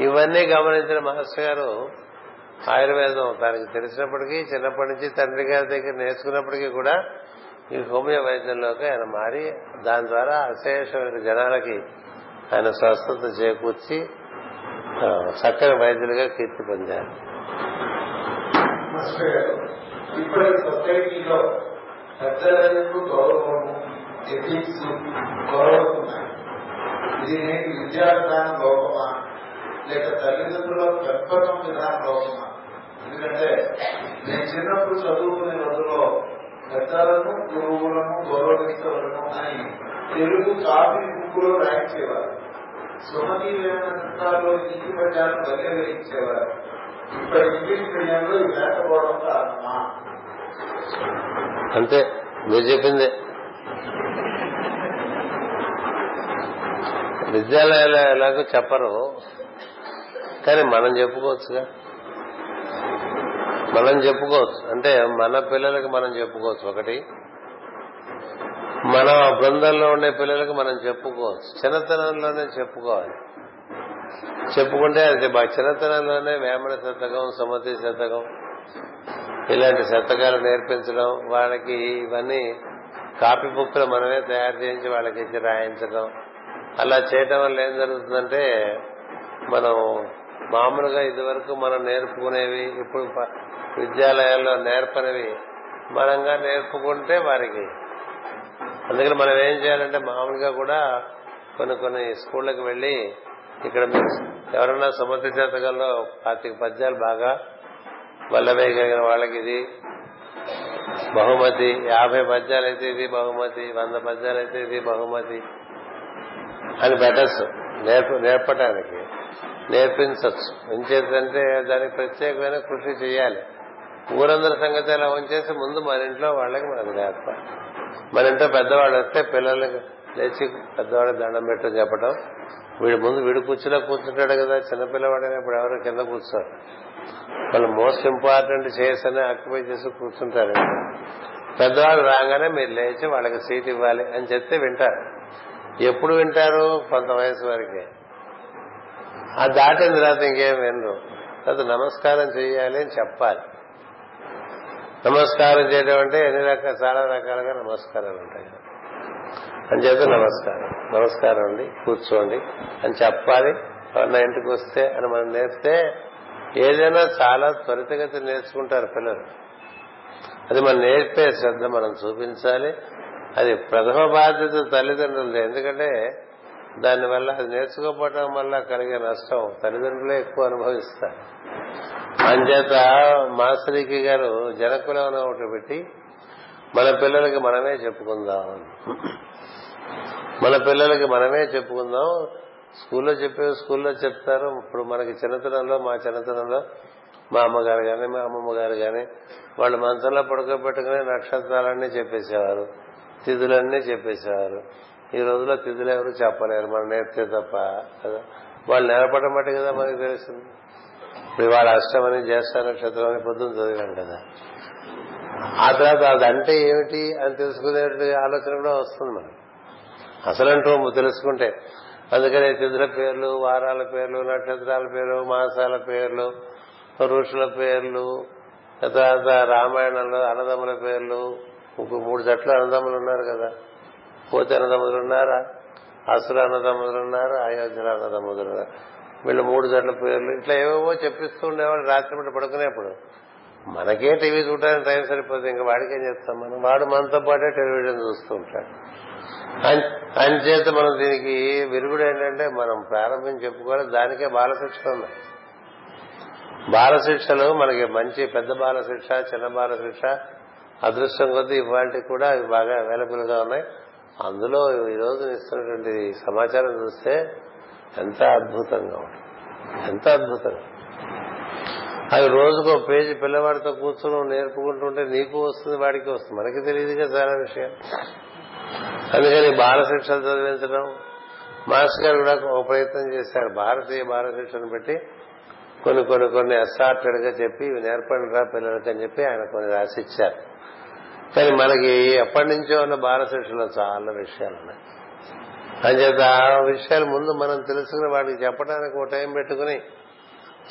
ఇవన్నీ గమనించిన మాస్టర్ గారు ఆయుర్వేదం తనకి తెలిసినప్పటికీ చిన్నప్పటి నుంచి తండ్రి గారి దగ్గర నేర్చుకున్నప్పటికీ కూడా ఈ హోమియో వైద్యంలోకి ఆయన మారి దాని ద్వారా అశేషమైన జనాలకి ఆయన స్వస్థత చేకూర్చి చక్కని వైద్యులుగా కీర్తి పొందారు. ఇప్పటి సొసైటీలో పెద్దలకు గౌరవము? ఎథిక్స్ గౌరవతున్నాయి ఇది నేటి విద్యావిధానం లోపమా లేక తల్లిదండ్రుల పెంపకం విధానం లోపమా ఎందుకంటే నేను చిన్నప్పుడు చదువుకునే రోజుల్లో పెద్దలను గురువులను గౌరవించవలను అని తెలుగు కాపీ బుక్కులో రాయించేవారు. సుమతి వేమనలో ఇంటి పద్యాలను బహిర్గరించేవారు ఇప్పటి ఇంగ్లీష్ మీడియంలో ఇది లేకపోవడం కారణమా అంతే మీరు చెప్పిందే. విద్యాలయాలు ఎలాగో చెప్పరు. కానీ మనం చెప్పుకోవచ్చుగా. మనం చెప్పుకోవచ్చు. అంటే మన పిల్లలకి మనం చెప్పుకోవచ్చు ఒకటి. మన బృందంలో ఉండే పిల్లలకి మనం చెప్పుకోవచ్చు. చిన్నతనంలోనే చెప్పుకోవాలి. చెప్పుకుంటే అది చిన్నతనంలోనే వేమన శతకం సుమతి శతకం ఇలాంటి శతకాలు నేర్పించడం వాళ్ళకి ఇవన్నీ కాపీ బుక్లు మనమే తయారు చేయించి వాళ్ళకి ఇచ్చి రాయించడం. అలా చేయటం వల్ల ఏం జరుగుతుందంటే మనం మామూలుగా ఇదివరకు మనం నేర్పుకునేవి ఇప్పుడు విద్యాలయాల్లో నేర్పనివి మనంగా నేర్పుకుంటే వారికి. అందుకని మనం ఏం చేయాలంటే మామూలుగా కూడా కొన్ని కొన్ని స్కూళ్ళకి వెళ్ళి ఇక్కడ ఎవరన్నా సుమతి శతకంలో పాతిక పద్యాలు బాగా వల్లవేయగలిగిన వాళ్ళకి ఇది బహుమతి. యాభై పద్యాలైతే ఇది బహుమతి వంద పద్యాలైతే ఇది బహుమతి. అని పెట్టచ్చు నేర్ప నేర్పడానికి నేర్పించవచ్చు ఉంచేదంటే దానికి ప్రత్యేకమైన కృషి చేయాలి. ఊరందరి సంగతి అలా ఉంచేసి ముందు మన ఇంట్లో వాళ్ళకి మనకు నేర్పాలి. మన ఇంట్లో పెద్దవాళ్ళు వస్తే పిల్లలకి లేచి పెద్దవాళ్ళకి దండం పెట్టని చెప్పడం వీడు ముందు వీడు కూర్చున్నా కూర్చుంటాడు కదా చిన్నపిల్లవాడైనప్పుడు ఎవరు కింద కూర్చోరు. వాళ్ళు మోస్ట్ ఇంపార్టెంట్ చైర్స్ అని ఆక్యుపై చేసి కూర్చుంటారు. పెద్దవాళ్ళు రాగానే మీరు లేచి వాళ్ళకి సీట్ ఇవ్వాలి అని చెప్తే వింటారు. ఎప్పుడు వింటారు? కొంత వయసు వరకే. ఆ దాటిన తర్వాత ఇంకేం వినరు. తర్వాత నమస్కారం చేయాలి అని చెప్పాలి. నమస్కారం చేయడం అంటే ఎన్ని రకాల చాలా రకాలుగా నమస్కారాలు ఉంటాయి. అని చెప్తే నమస్కారం. నమస్కారం అండి కూర్చోండి అని చెప్పాలి. ఎవరన్నా ఇంటికి వస్తే అని మనం నేర్పితే ఏదైనా చాలా త్వరితగతి నేర్చుకుంటారు పిల్లలు. అది మనం నేర్పే శ్రద్ధ మనం చూపించాలి. అది ప్రథమ బాధ్యత తల్లిదండ్రులది. ఎందుకంటే దానివల్ల అది నేర్చుకోపోవటం వల్ల కలిగే నష్టం తల్లిదండ్రులే ఎక్కువ అనుభవిస్తారు. అంచేత మాసరికి గారు జనకులం ఒకటి పెట్టి మన పిల్లలకి మనమే చెప్పుకుందాం మన పిల్లలకి మనమే చెప్పుకుందాం. స్కూల్లో చెప్పే స్కూల్లో చెప్తారు. ఇప్పుడు మనకి చిన్నతనంలో మా చిన్నతనంలో మా అమ్మగారు గాని మా అమ్మమ్మ గారు గాని వాళ్ళు మంచంలో పడుకోబెట్టుకుని నక్షత్రాలన్నీ చెప్పేసేవారు. తిథులన్నీ చెప్పేసేవారు. ఈ రోజుల్లో తిథులు ఎవరు చెప్పలేరు. మనం నేర్పితే తప్ప. కదా? వాళ్ళు నిలబడడం బట్టి కదా మనకి తెలుస్తుంది. ఇప్పుడు ఇవాళ అష్టమని జ్యేష్ఠ నక్షత్రం అని పొద్దున్న చదివాం కదా. ఆ తర్వాత అదంటే ఏమిటి అని తెలుసుకునే ఆలోచన కూడా వస్తుంది మనకి. అసలంటూ తెలుసుకుంటే అందుకనే తిథుల పేర్లు వారాల పేర్లు నక్షత్రాల పేర్లు మాసాల పేర్లు ఋషుల పేర్లు తర్వాత రామాయణంలో అన్నదమ్ముల పేర్లు ఇంకో మూడు జట్ల అన్నదమ్ములు ఉన్నారు కదా. పోతే అన్నదమ్ములు ఉన్నారా? అసుర అన్నదమ్ములు ఉన్నారు? అయోధ్యల అన్నదమ్ములు ఉన్నారు? వీళ్ళు మూడు జట్ల పేర్లు ఇట్లా ఏవేవో చెప్పిస్తూ ఉండేవాళ్ళు రాత్రి పూట పడుకునేప్పుడు. మనకే టీవీ చూడడానికి టైం సరిపోతుంది ఇంకా వాడికేం చెప్తాం మనం? వాడు మనతో పాటే టెలివిజన్ చూస్తూ ఉంటాడు. అంచేత మనం దీనికి విరుగుడు ఏంటంటే మనం ప్రారంభం చెప్పుకోవాలి. దానికే బాలశిక్ష ఉంది. బాలశిక్షలు మనకి మంచి పెద్ద బాలశిక్ష చిన్న బాలశిక్ష అదృష్టం కొద్దీ ఇవాళకి కూడా అవి బాగా అవైలబుల్గా ఉన్నాయి. అందులో ఈ రోజు ఇస్తున్నటువంటి సమాచారం చూస్తే ఎంత అద్భుతంగా ఉంటుంది ఎంత అద్భుతంగా. అది రోజుకో పేజీ పిల్లవాడితో కూర్చొని నేర్పుకుంటుంటే నీకు వస్తుంది వాడికి వస్తుంది. మనకి తెలియదుగా చాలా విషయం అందుకని బాలశిక్షలు చదివించడం. మాస్టర్ గారు కూడా ఒక ప్రయత్నం చేశారు. భారతీయ బాలశిక్షను పెట్టి కొన్ని కొన్ని కొన్ని అసార్టెడ్గా చెప్పి ఇవి నేర్పండి రా పిల్లలకి అని చెప్పి ఆయన కొన్ని రాసిచ్చారు. కానీ మనకి ఎప్పటి నుంచో ఉన్న బాలశిక్షలో చాలా విషయాలు ఉన్నాయి. అంచేత ఆ విషయాలు ముందు మనం తెలుసుకుని వాడికి చెప్పడానికి ఒక టైం పెట్టుకుని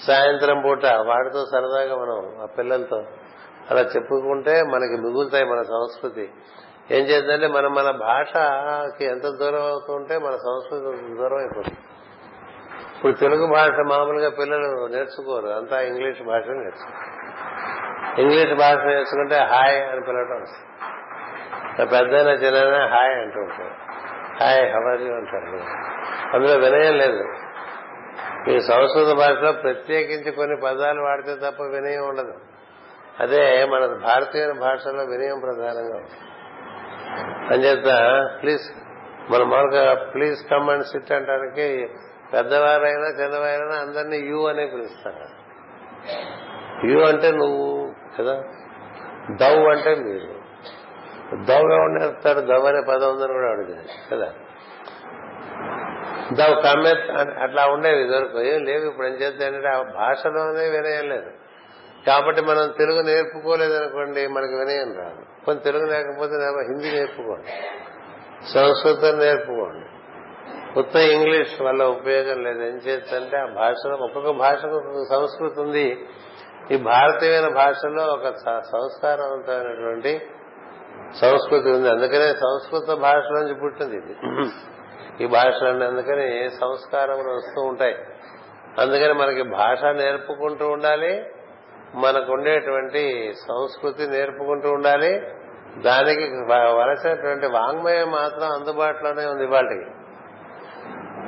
సాయంత్రం పూట వాడితో సరదాగా మనం ఆ పిల్లలతో అలా చెప్పుకుంటే మనకి మిగులుతాయి మన సంస్కృతి. ఏం చేద్దంటే మనం మన భాషకి ఎంత దూరం అవుతుంటే మన సంస్కృతి దూరం అయిపోతుంది. ఇప్పుడు తెలుగు భాష మామూలుగా పిల్లలు నేర్చుకోరు అంతా ఇంగ్లీష్ భాష నేర్చుకోరు ఇంగ్లీష్ భాష నేర్చుకుంటే హాయ్ అని పిలవటం పెద్దైన పెద్దైనా చిన్న హాయ్ అంటూ ఉంటారు. హాయ్ హవర్ అంటారు అందులో వినయం లేదు. ఈ సంస్కృత భాషలో ప్రత్యేకించి కొన్ని పదాలు వాడితే తప్ప వినయం ఉండదు. అదే మన భారతీయ భాషలో వినయం ప్రధానంగా ఉంది అంచేత ప్లీజ్ మన మామూలుగా ప్లీజ్ కమ్ అండ్ సిట్ అంటానికి పెద్దవారైనా చిన్నవారైనా అందరినీ యూ అనే పిలుస్తారు. యూ అంటే నువ్వు కదా? దవ్ అంటే మీరు. దవ్ ఉండేస్తాడు దవ్ అనే పదం ఉందని కూడా అడుగుతాడు కదా? దవ్ కమ్మెత్ అట్లా ఉండేవి ఇదివరకు. ఏం లేవు ఇప్పుడు ఏం చేస్తే ఆ భాషలోనే వినయం లేదు. కాబట్టి మనం తెలుగు నేర్పుకోలేదనుకోండి మనకి వినయం రాదు. కొంత తెలుగు లేకపోతే హిందీ నేర్పుకోండి. సంస్కృతం నేర్పుకోండి. ఉత్తమ ఇంగ్లీష్ వల్ల ఉపయోగం లేదు. ఏం చేస్తుంటే ఆ భాషలో ఒక్కొక్క భాషకు ఒక్కొక్క సంస్కృతి ఉంది. ఈ భారతీయమైన భాషలో ఒక సంస్కారవంతమైనటువంటి సంస్కృతి ఉంది. అందుకనే సంస్కృత భాషలోంచి పుట్టింది ఇది. ఈ భాషలన్నీ అందుకని సంస్కారములు వస్తూ ఉంటాయి. అందుకని మనకి భాష నేర్పుకుంటూ ఉండాలి. మనకు ఉండేటువంటి సంస్కృతి నేర్పుకుంటూ ఉండాలి. దానికి వలసినటువంటి వాంగ్మయం మాత్రం అందుబాటులోనే ఉంది వాటికి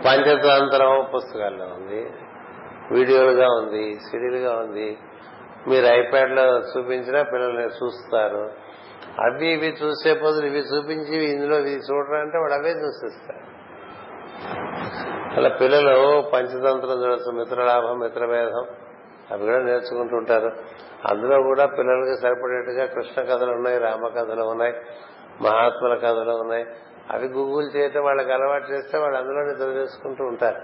పంచతంత్రం పుస్తకాల్లో ఉంది వీడియోలుగా ఉంది సిడీలుగా ఉంది. మీరు ఐప్యాడ్లో చూపించినా పిల్లలు చూస్తారు. అవి ఇవి చూసే బదులు ఇవి చూపించి ఇందులో ఇవి చూడరా అంటే వాడు అవే చూసిస్తారు. అలా పిల్లలు పంచతంత్రం చూడచ్చు మిత్రలాభం మిత్రభేదం. అవి కూడా నేర్చుకుంటూ ఉంటారు అందులో కూడా పిల్లలకి సరిపడేట్టుగా కృష్ణ కథలు ఉన్నాయి రామ కథలు ఉన్నాయి మహాత్ముల కథలు ఉన్నాయి. అవి గూగుల్ చేయటం వాళ్ళకి అలవాటు చేస్తే వాళ్ళు అందులోనే చదివేసుకుంటూ ఉంటారు.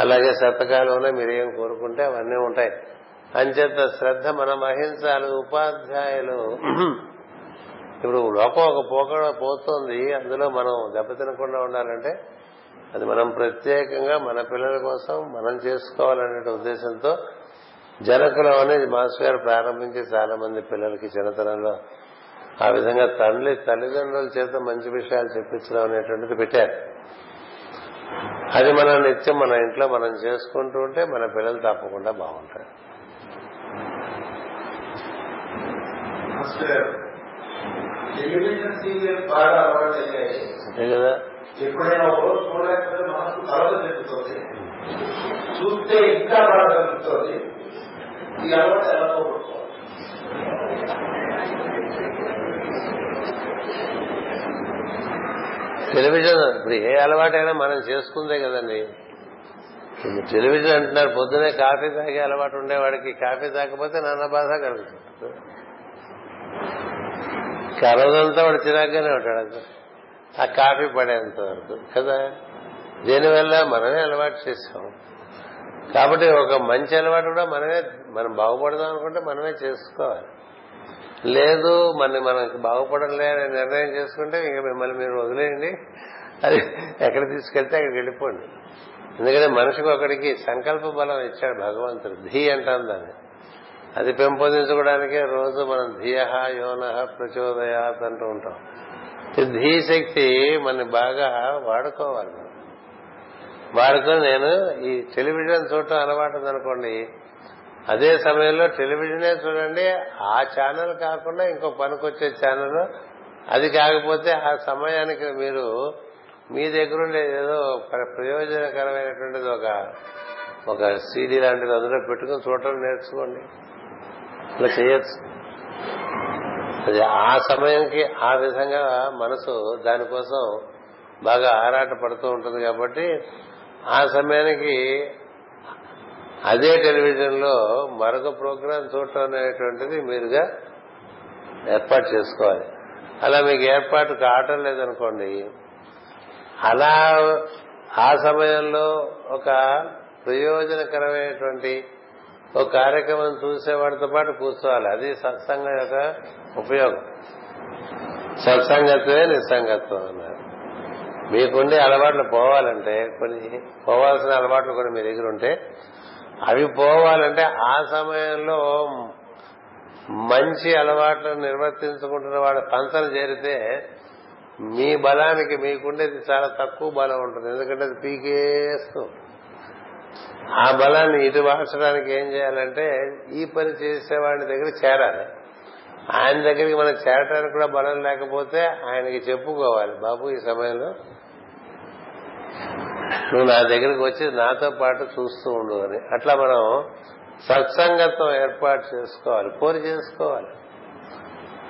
అలాగే శతకాలు ఉన్నాయి మీరు ఏం కోరుకుంటే అవన్నీ ఉంటాయి. అంచేత శ్రద్ధ మనం వహించాలి ఉపాధ్యాయులు. ఇప్పుడు లోకం ఒక పోక పోతుంది అందులో మనం దెబ్బతినకుండా ఉండాలంటే అది మనం ప్రత్యేకంగా మన పిల్లల కోసం మనం చేసుకోవాలనే ఉద్దేశంతో జనకులం అనేది మాస్టర్ గారు ప్రారంభించి చాలా మంది పిల్లలకి చిన్నతనంలో ఆ విధంగా తండ్రి తల్లిదండ్రుల చేత మంచి విషయాలు చెప్పించడం అనేటువంటిది పెట్టారు. అది మనం నిత్యం మన ఇంట్లో మనం చేసుకుంటూ ఉంటే మన పిల్లలు తప్పకుండా బాగుంటారు. అంతే కదా? ఎప్పుడైనా చూడలేకపోతే మనకు చూస్తే ఇంకా బాగా ఈ అలవాటు ఎలా పోగొట్టుకోవాలి? టెలివిజన్ ఇప్పుడు ఏ అలవాటైనా మనం చేసుకుందే కదండి. టెలివిజన్ అంటున్నారు పొద్దునే కాఫీ తాగే అలవాటు ఉండేవాడికి కాఫీ తాగకపోతే నాన్న బాధ కలుగుతుంది. కరోదంతా వాడు చిరాగ్గానే ఉంటాడు అంత. ఆ కాఫీ పడేంత వరకు కదా? దీనివల్ల? మనమే అలవాటు చేసాం కాబట్టి ఒక మంచి అలవాటు కూడా మనమే మనం బాగుపడదాం అనుకుంటే మనమే చేసుకోవాలి. లేదు మన మనకి బాగుపడలేదని నిర్ణయం చేసుకుంటే ఇంకా మిమ్మల్ని మీరు వదిలేయండి. అది ఎక్కడ తీసుకెళ్తే అక్కడికి వెళ్ళిపోండి. ఎందుకంటే మనిషికి ఒకడికి సంకల్ప బలం ఇచ్చాడు భగవంతుడు. ధీ అంటాం దాన్ని. అది పెంపొందించుకోవడానికే రోజు మనం ధియ యోన ప్రచోదయాత్ అంటూ ఉంటాం. ఈ ధీ శక్తి మన బాగా వాడుకోవాలి మనం. వాడుకొని నేను ఈ టెలివిజన్ చూడటం అలవాటు ఉందనుకోండి అదే సమయంలో టెలివిజనే చూడండి ఆ ఛానల్ కాకుండా ఇంకో పనికొచ్చే ఛానల్ అది కాకపోతే ఆ సమయానికి మీరు మీ దగ్గర ఉండే ఏదో ప్రయోజనకరమైనటువంటిది ఒక ఒక సీడీ లాంటిది అందులో పెట్టుకుని చూడటం నేర్చుకోండి. ఇలా చేయొచ్చు. అది ఆ సమయంకి ఆ విధంగా మనసు దానికోసం బాగా ఆరాట పడుతూ ఉంటుంది కాబట్టి ఆ సమయానికి అదే టెలివిజన్లో మరొక ప్రోగ్రాం చూడటం అనేటువంటిది మీరుగా ఏర్పాటు చేసుకోవాలి. అలా మీకు ఏర్పాటు కావటం లేదనుకోండి అలా ఆ సమయంలో ఒక ప్రయోజనకరమైనటువంటి ఒక కార్యక్రమం చూసేవాడితో పాటు కూర్చోవాలి. అది సత్సంగం యొక్క ఉపయోగం. సత్సంగత్వమే నిస్సంగత్వం అన్నారు. మీకుండే అలవాట్లు పోవాలంటే కొన్ని పోవాల్సిన అలవాట్లు కూడా మీ దగ్గర ఉంటే అవి పోవాలంటే ఆ సమయంలో మంచి అలవాట్లను నిర్వర్తించుకుంటున్న వాళ్ళ పంచలు చేరితే మీ బలానికి మీకుండేది చాలా తక్కువ బలం ఉంటుంది. ఎందుకంటే అది పీకేస్తూ ఆ బలాన్ని ఇటు మార్చడానికి ఏం చేయాలంటే ఈ పని చేసేవాడి దగ్గర చేరాలి. ఆయన దగ్గరికి మనం చేరటానికి కూడా బలం లేకపోతే ఆయనకి చెప్పుకోవాలి. బాబు ఈ సమయంలో నువ్వు నా దగ్గరికి వచ్చి నాతో పాటు చూస్తూ ఉండు అని. అట్లా మనం సత్సంగత్వం ఏర్పాటు చేసుకోవాలి కోరి చేసుకోవాలి.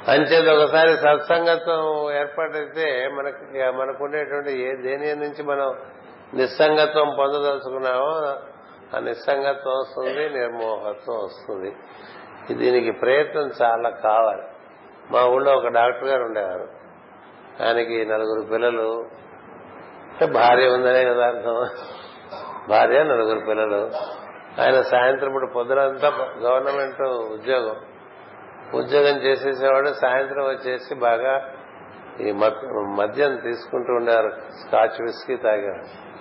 అంచేది ఒకసారి సత్సంగత్వం ఏర్పాటైతే మనకి మనకుండేటువంటి ఏ దేని నుంచి మనం నిస్సంగత్వం పొందదలుచుకున్నామో ఆ నిస్సంగత్వం వస్తుంది నిర్మోహత్వం వస్తుంది. దీనికి ప్రయత్నం చాలా కావాలి. మా ఊళ్ళో ఒక డాక్టర్ గారు ఉండేవారు. ఆయనకి నలుగురు పిల్లలు అంటే భార్య ఉందనే కదా అర్థం. భార్య నలుగురు పిల్లలు. ఆయన సాయంత్రం ఇప్పుడు పొద్దునంతా గవర్నమెంట్ ఉద్యోగం. ఉద్యోగం చేసేసేవాడు సాయంత్రం వచ్చేసి బాగా ఈ మద్యం తీసుకుంటూ ఉండేవారు స్కాచ్ విస్కీ తాగేవాడు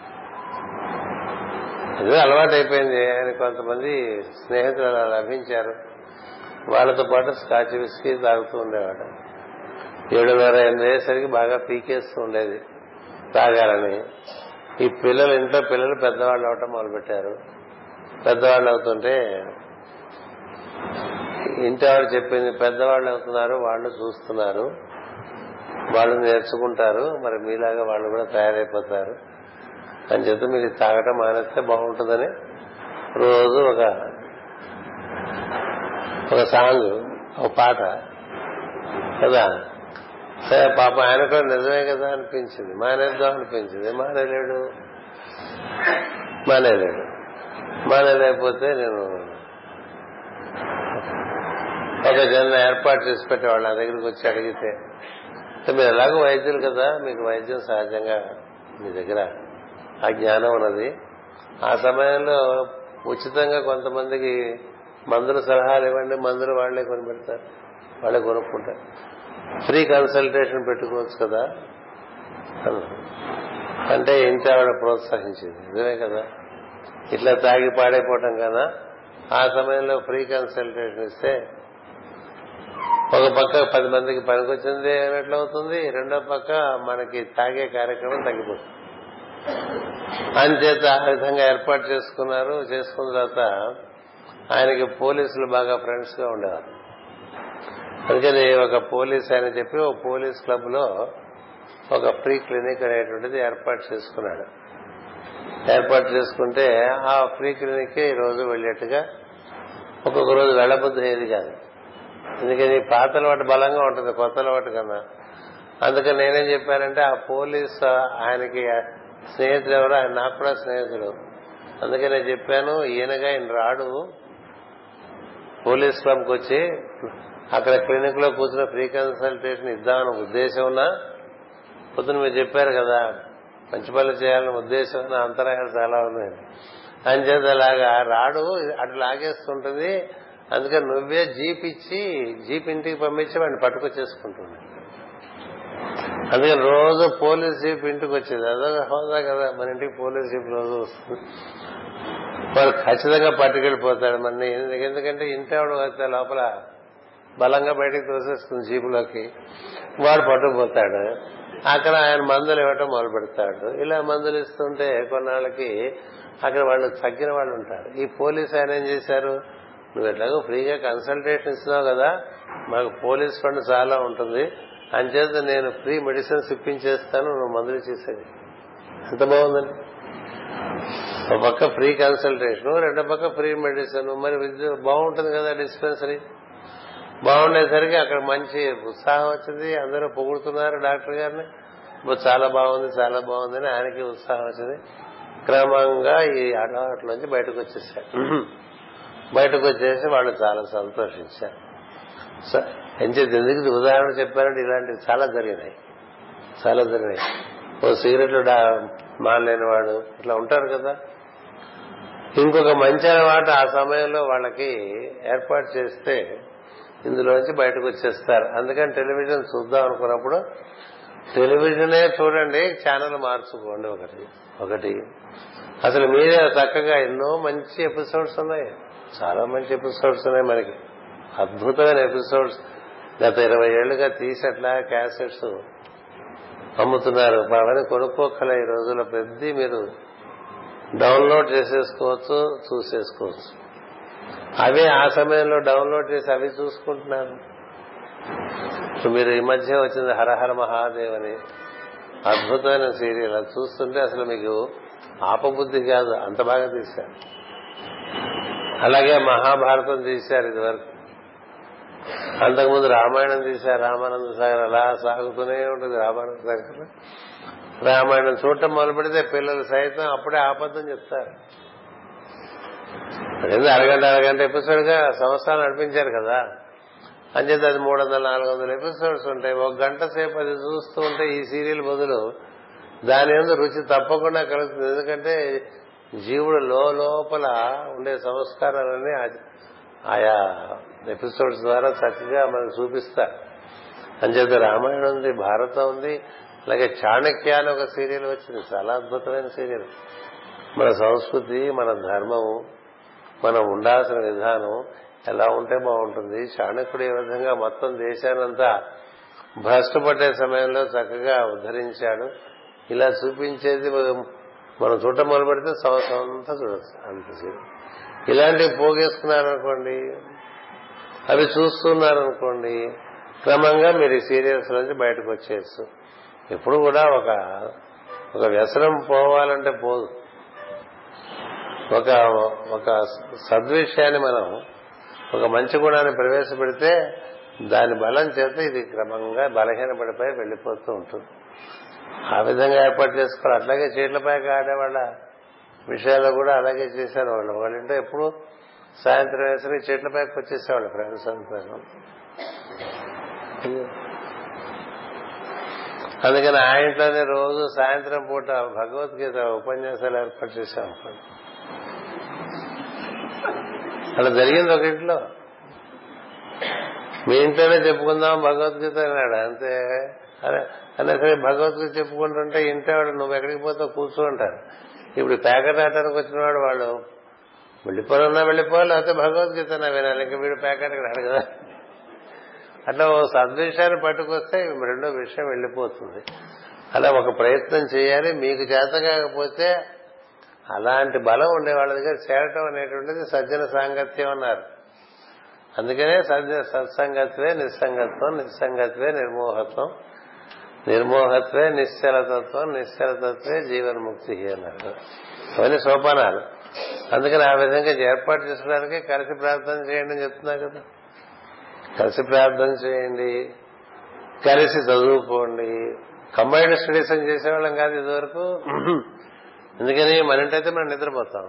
అదే అలవాటు అయిపోయింది ఆయన కొంతమంది స్నేహితులు అలా లభించారు. వాళ్ళతో పాటు స్కాచ్ విస్కీ తాగుతూ ఉండేవాడు. ఏడున్నర ఎనిమిది అయ్యేసరికి బాగా పీకేస్తూ ఉండేది. తాగాలని ఈ పిల్లలు ఇంట్లో పిల్లలు పెద్దవాళ్ళు అవటం మొదలుపెట్టారు. పెద్దవాళ్ళు అవుతుంటే ఇంటి ఆవిడ చెప్పింది పెద్దవాళ్ళు అవుతున్నారు వాళ్ళు చూస్తున్నారు వాళ్ళు నేర్చుకుంటారు మరి మీలాగా వాళ్ళు కూడా తయారైపోతారు. అని చెప్తే మీరు తాగటం మానేస్తే బాగుంటుందని రోజు ఒక ఒక సాంగ్ ఒక పాట. కదా? సరే పాప ఆయన కూడా నిజమే కదా అనిపించింది. మానేద్దాం అనిపించింది. మానేలేడు. మానేలేడు. మానేలేకపోతే నేను ఒక జన ఏర్పాటు చేసి పెట్టేవాళ్ళు నా దగ్గరికి వచ్చి అడిగితే మీరు ఎలాగో వైద్యులు కదా మీకు వైద్యం సహజంగా మీ దగ్గర ఆ జ్ఞానం ఉన్నది. ఆ సమయంలో ఉచితంగా కొంతమందికి మందుల సలహాలు ఇవ్వండి మందులు వాళ్ళే కొని పెడతారు వాళ్ళే కొనుక్కుంటారు. ఫ్రీ కన్సల్టేషన్ పెట్టుకోవచ్చు కదా? అంటే ఇంటి ఆవిడ ప్రోత్సహించింది. నిజమే కదా? ఇట్లా తాగి పాడైపోవటం కదా? ఆ సమయంలో ఫ్రీ కన్సల్టేషన్ ఇస్తే ఒక పక్క పది మందికి పనికొచ్చింది అన్నట్లు అవుతుంది. రెండో పక్క మనకి తాగే కార్యక్రమం తగ్గిపోతుంది. అంచేత ఆ విధంగా ఏర్పాటు చేసుకున్నారు. చేసుకున్న తర్వాత ఆయనకి పోలీసులు బాగా ఫ్రెండ్స్గా ఉండేవారు. అందుకని ఒక పోలీస్ ఆయన చెప్పి ఒక పోలీస్ క్లబ్లో ఒక ఫ్రీ క్లినిక్ అనేటువంటిది ఏర్పాటు చేసుకున్నాడు. ఏర్పాటు చేసుకుంటే ఆ ఫ్రీ క్లినిక్ ఈ రోజు వెళ్ళేట్టుగా ఒక్కొక్క రోజు వెళ్ళబుద్ధి ఏది కాదు. ఎందుకని పాత అలవాటు బలంగా ఉంటుంది కొత్త అలవాటు కన్నా. అందుకని నేనేం చెప్పానంటే ఆ పోలీస్ ఆయనకి స్నేహితులు ఎవరు ఆయన నాకు కూడా స్నేహితుడు అందుకే నేను చెప్పాను ఈయనగా ఈయన రాడు. పోలీస్ క్లబ్కి వచ్చి అక్కడ క్లినిక్లో కూర్చున్న ఫ్రీ కన్సల్టేషన్ ఇద్దామన్న ఉద్దేశం ఉన్నా పొద్దున మీరు చెప్పారు కదా మంచి పనులు చేయాలన్న ఉద్దేశం నా అంతరాయాలు చాలా ఉన్నాయి. అంచేత అలాగా రాడు అటు లాగేస్తుంటుంది. అందుకని నువ్వే జీప్ ఇచ్చి జీప్ ఇంటికి పంపించి వాడిని పట్టుకొచ్చేసుకుంటుంది. అందుకని రోజు పోలీస్ జీప్ ఇంటికి వచ్చేది. అదొక హోదా కదా మన ఇంటికి పోలీస్ జీప్ రోజు వస్తుంది. వాడు ఖచ్చితంగా పట్టుకెళ్ళిపోతాడు. మన ఎందుకంటే ఇంటి ఆవిడ వస్తే లోపల బలంగా బయటకు తోసేస్తుంది జీపులోకి వాడు పట్టుకుపోతాడు. అక్కడ ఆయన మందులు ఇవ్వటం మొదలు పెడతాడు ఇలా మందులు ఇస్తుంటే కొన్నాళ్ళకి అక్కడ వాళ్ళు తగ్గిన వాళ్ళు ఉంటారు. ఈ పోలీస్ ఆయన ఏం చేశారు? నువ్వు ఎట్లాగో ఫ్రీగా కన్సల్టేషన్ ఇస్తున్నావు కదా మాకు పోలీస్ ఫండ్ చాలా ఉంటుంది. అంచేత నేను ఫ్రీ మెడిసిన్స్ ఇప్పించేస్తాను నువ్వు మందులు చేసేది ఎంత బాగుందండి. ఒక పక్క ఫ్రీ కన్సల్టేషన్ రెండో పక్క ఫ్రీ మెడిసిన్. మరి విద్య బాగుంటుంది కదా డిస్పెన్సరీ? బాగుండేసరికి అక్కడ మంచి ఉత్సాహం వచ్చింది. అందరూ పొగుడుతున్నారు డాక్టర్ గారిని. చాలా బాగుంది చాలా బాగుంది అని ఆయనకి ఉత్సాహం వచ్చింది. క్రమంగా ఈ అలవాట్లోంచి బయటకు వచ్చేసారు. బయటకు వచ్చేసి వాళ్ళు చాలా సంతోషించారు. ఎంచేది ఎందుకు ఉదాహరణ చెప్పారంటే ఇలాంటివి చాలా జరిగినాయి. చాలా జరిగినాయి. ఓ సిగరెట్లు మానలేని వాడు ఇట్లా ఉంటారు కదా. ఇంకొక మంచి అలవాటు ఆ సమయంలో వాళ్ళకి ఏర్పాటు చేస్తే ఇందులోంచి బయటకు వచ్చేస్తారు. అందుకని టెలివిజన్ చూద్దాం అనుకున్నప్పుడు టెలివిజనే చూడండి ఛానల్ మార్చుకోండి ఒకటి. ఒకటి. అసలు మీరే చక్కగా ఎన్నో మంచి ఎపిసోడ్స్ ఉన్నాయి. చాలా మంచి ఎపిసోడ్స్ ఉన్నాయి మనకి. అద్భుతమైన ఎపిసోడ్స్. గత ఇరవై ఏళ్ళుగా తీసట్లా క్యాసెట్స్ అమ్ముతున్నారు. అవన్నీ కొనుక్కోకలే ఈ రోజుల్లో. ప్రతి మీరు డౌన్లోడ్ చేసేసుకోవచ్చు చూసేసుకోవచ్చు. అవే ఆ సమయంలో డౌన్లోడ్ చేసి అవి చూసుకుంటున్నారు మీరు ఈ మధ్య వచ్చింది హరహర మహాదేవ్ అని అద్భుతమైన సీరియల్. అది చూస్తుంటే అసలు మీకు ఆపబుద్ధి కాదు. అంత బాగా తీశారు. అలాగే మహాభారతం తీశారు ఇదివరకు. అంతకుముందు రామాయణం తీశారు. రామానంద సాగర్ అలా సాగుతూనే ఉంటుంది రామానంద సాగర్ రామాయణం చూడటం మొదలు పెడితే పిల్లలు సైతం అప్పుడే ఆపద్దం చెప్తారు. అదేంది అరగంట అరగంట ఎపిసోడ్గా సంవత్సరాలు నడిపించారు కదా. అంచేత అది మూడు వందల నాలుగు వందల ఎపిసోడ్స్ ఉంటాయి. ఒక గంట సేపు అది చూస్తూ ఉంటే ఈ సీరియల్ బదులు దాని ఎందు రుచి తప్పకుండా కలుగుతుంది. ఎందుకంటే జీవుడు లో లోపల ఉండే సంస్కారాలన్నీ ఆయా ఎపిసోడ్స్ ద్వారా చక్కగా మనకు చూపిస్తారు అంచేత రామాయణం ఉంది భారతం ఉంది అలాగే చాణక్య అని ఒక సీరియల్ వచ్చింది. చాలా అద్భుతమైన సీరియల్. మన సంస్కృతి మన ధర్మము మనం ఉండాల్సిన విధానం ఎలా ఉంటే బాగుంటుంది. చాణక్యుడు ఈ విధంగా మొత్తం దేశానంతా భ్రష్టు సమయంలో చక్కగా ఉద్ధరించాడు. ఇలా చూపించేది మనం చూడటం మొదలు పెడితే సంవత్సరం అంతా చూడొచ్చు అంతసేపు. ఇలాంటివి పోగేసుకున్నారనుకోండి అవి చూస్తున్నారనుకోండి క్రమంగా మీరు ఈ సీరియల్స్ నుంచి బయటకు వచ్చేస్తూ ఎప్పుడు కూడా ఒక ఒక వ్యసనం పోవాలంటే పోదు. ఒక ఒక సద్విషయాన్ని మనం ఒక మంచి గుణాన్ని ప్రవేశపెడితే దాని బలం చేత ఇది క్రమంగా బలహీనపడిపోయి వెళ్ళిపోతూ ఉంటుంది. ఆ విధంగా ఏర్పాటు చేసుకోవాలి. అట్లాగే చీట్లపై ఆడేవాళ్ళ విషయాల్లో కూడా అలాగే చేశారు వాళ్ళు. వాళ్ళంటే ఎప్పుడు సాయంత్రం వేసరికి చెట్లపైకి వచ్చేసేవాళ్ళు ఫ్రెండ్స్ అంతా. అందుకని ఆ ఇంట్లోనే రోజు సాయంత్రం పూట భగవద్గీత ఉపన్యాసాలు ఏర్పాటు చేశాం. అలా జరిగింది ఒక ఇంట్లో. మీ ఇంట్లోనే చెప్పుకుందాం భగవద్గీత అన్నాడు అంతే. అదే అనేసరి భగవద్గీత చెప్పుకుంటుంటే ఇంటేవాడు నువ్వు ఎక్కడికి పోతావు కూర్చో అంటారు. ఇప్పుడు ప్యాకెట్ ఆటానికి వచ్చిన వాడు వాళ్ళు వెళ్ళిపోవాలన్నా వెళ్ళిపోవాలి లేకపోతే భగవద్గీత వినాలి. ఇంకా వీడు ప్యాకెట్ రాడు కదా. అట్లా ఓ సద్విషయాన్ని పట్టుకొస్తే రెండో విషయం వెళ్ళిపోతుంది. అలా ఒక ప్రయత్నం చేయాలి. మీకు చేత కాకపోతే అలాంటి బలం ఉండేవాళ్ళ దగ్గర చేరటం అనేటువంటిది సజ్జన సాంగత్యం అన్నారు. అందుకనే సజ్జ సత్సంగత్వే నిస్సంగత్వం నిస్సంగత్వే నిర్మోహత్వం నిర్మోహత్వే నిశ్చలతత్వం నిశ్చలతత్వే జీవన్ముక్తి అన్నారు. అవన్నీ సోపానాలు. అందుకని ఆ విధంగా ఏర్పాటు చేసుకోవడానికి కలిసి ప్రార్థన చేయండి అని చెప్తున్నా కదా. కలిసి ప్రార్థన చేయండి కలిసి చదువుకోండి. కంబైన్డ్ స్టడీస్ అని చేసేవాళ్ళం కాదు ఇదివరకు. ఎందుకని మన ఇంటైతే మనం నిద్రపోతాం.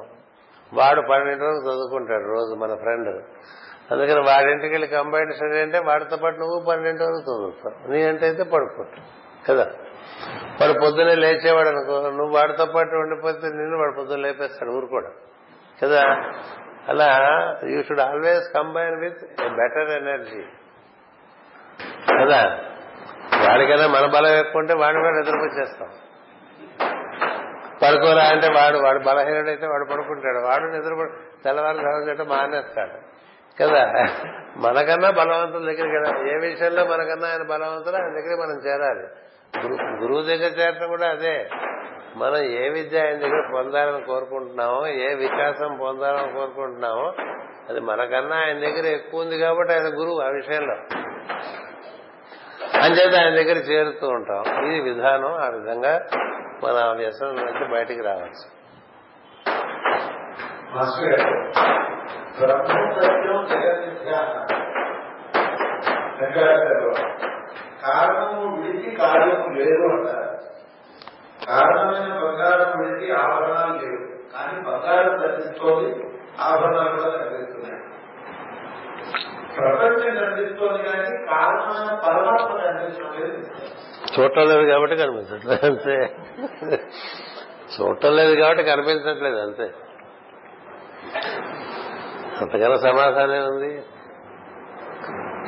వాడు పన్నెండు వరకు చదువుకుంటాడు రోజు మన ఫ్రెండ్. అందుకని వాడింటికి వెళ్ళి కంబైన్డ్ స్టడీ అంటే వాడితో పాటు నువ్వు పన్నెండు వరకు చదువుతావు. నీ అంటే పడుకుంటావు. కదా? వాడు పొద్దున్నే లేచేవాడు అనుకో నువ్వు వాడితో పాటు ఉండిపోతే నిన్ను వాడు పొద్దున లేపేస్తాడు ఊరుకోడు కదా? అలా you should always combine with a better energy కదా? వాడికైనా మన బలం ఎక్కువ ఉంటే వాడిని కూడా నిద్రపోచేస్తాం పడుకోరా అంటే వాడు వాడు బలహీనుడైతే వాడు పడుకుంటాడు. వాడు నిద్ర తెల్లవారు స్నానం మానేస్తాడు. కదా? మనకన్నా బలవంతుల దగ్గర కదా? ఏ విషయంలో మనకన్నా ఆయన బలవంతులు ఆయన దగ్గర మనం చేరాలి. గురువు దగ్గర చేరటం కూడా అదే. మనం ఏ విద్య ఆయన దగ్గర పొందాలని కోరుకుంటున్నామో ఏ వికాసం పొందాలని కోరుకుంటున్నామో అది మనకన్నా ఆయన దగ్గర ఎక్కువ ఉంది కాబట్టి ఆయన గురువు ఆ విషయంలో. అంచేత ఆయన దగ్గర చేరుతూ ఉంటాం. ఇది విధానం. ఆ విధంగా మన ఆ వ్యసనం నుంచి బయటికి రావచ్చు. కారణము విడిచి కార్యము లేదు అంటారు కారణమైన బంగారం విడిచి ఆభరణాలు లేవు. కానీ బంగారం తగ్గిస్తోంది ఆభరణాలు కూడా తగ్గిస్తున్నాయి ప్రపంచం కనిపిస్తోంది కానీ కారణమైన పరమాత్మ కనిపిస్తలేదు చూడలేదు కాబట్టి కనిపించట్లేదు అంతే. చూడలేదు కాబట్టి కనిపించట్లేదు అంతే. అంతకన్నా సమాధానం ఉంది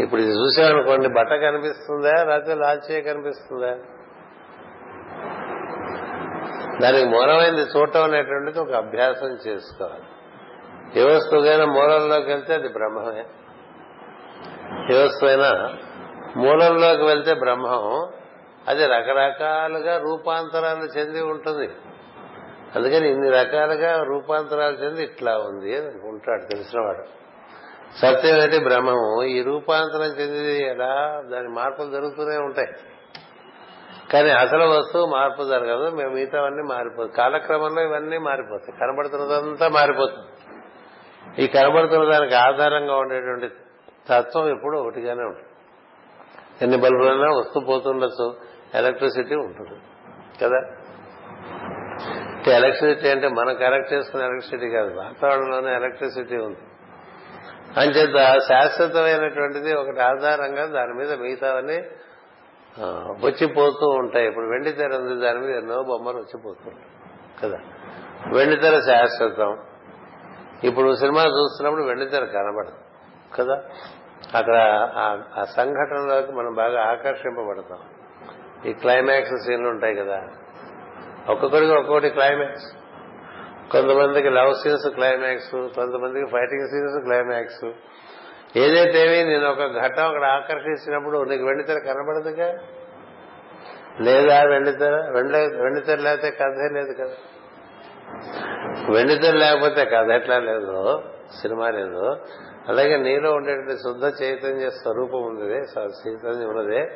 ఇప్పుడు ఇది చూసామనుకోండి బట్ట కనిపిస్తుందా? లేకపోతే లాల్చే కనిపిస్తుందా? దానికి మూలమైంది చూడటం అనేటువంటిది ఒక అభ్యాసం చేసుకోవాలి. ఏ వస్తువుకైనా మూలంలోకి వెళ్తే అది బ్రహ్మమే. ఏ మూలంలోకి వెళ్తే బ్రహ్మం అది రకరకాలుగా రూపాంతరాలు చెంది ఉంటుంది. అందుకని ఇన్ని రకాలుగా రూపాంతరాలు చెంది ఇట్లా ఉంది అని అనుకుంటాడు తెలిసినవాడు సత్యం అంటే బ్రహ్మము ఈ రూపాంతరం చెంది ఎలా? దాని మార్పులు జరుగుతూనే ఉంటాయి. కానీ అసలు వస్తువు మార్పు జరగదు మేము మిగతావన్నీ మారిపోతుంది కాలక్రమంలో ఇవన్నీ మారిపోతాయి. కనబడుతున్నదంతా మారిపోతుంది. ఈ కనబడుతున్న దానికి ఆధారంగా ఉండేటువంటి తత్వం ఎప్పుడు ఒకటిగానే ఉంటుంది. ఎన్ని బల్బులైనా వస్తూ పోతుండొచ్చు. ఎలక్ట్రిసిటీ ఉంటుంది. కదా? ఎలక్ట్రిసిటీ అంటే మనం కరెక్ట్ చేసుకున్న ఎలక్ట్రిసిటీ కాదు. వాతావరణంలోనే ఎలక్ట్రిసిటీ ఉంది. అంచేత శాశ్వతమైనటువంటిది ఒకటి ఆధారంగా దాని మీద మిగతావన్నీ వచ్చిపోతూ ఉంటాయి. ఇప్పుడు వెండి తెర ఉంది దాని మీద ఎన్నో బొమ్మలు వచ్చిపోతుంటాయి కదా? వెండి తెర శాశ్వతం. ఇప్పుడు సినిమా చూస్తున్నప్పుడు వెండి తెర కనబడదు. కదా? అక్కడ ఆ సంఘటనలోకి మనం బాగా ఆకర్షింపబడతాం. ఈ క్లైమాక్స్ సీన్లు ఉంటాయి కదా. ఒక్కొక్కరికి ఒక్కొక్కటి క్లైమాక్స్ కొంతమందికి లవ్ సీన్స్ క్లైమాక్స్ కొంతమందికి ఫైటింగ్ సీన్స్ క్లైమాక్స్ ఏదైతేవి నేను ఒక ఘట్టం అక్కడ ఆకర్షించినప్పుడు నీకు వెండితెర కనబడదుగా? లేదా వెండితెర? వెండితెర లేకపోతే కథే లేదు కదా. వెండితెర లేకపోతే కథ ఎట్లా లేదు సినిమా లేదు. అలాగే నీలో ఉండేటువంటి శుద్ధ చైతన్య స్వరూపం ఉన్నదే చైతన్యం ఉన్నదే.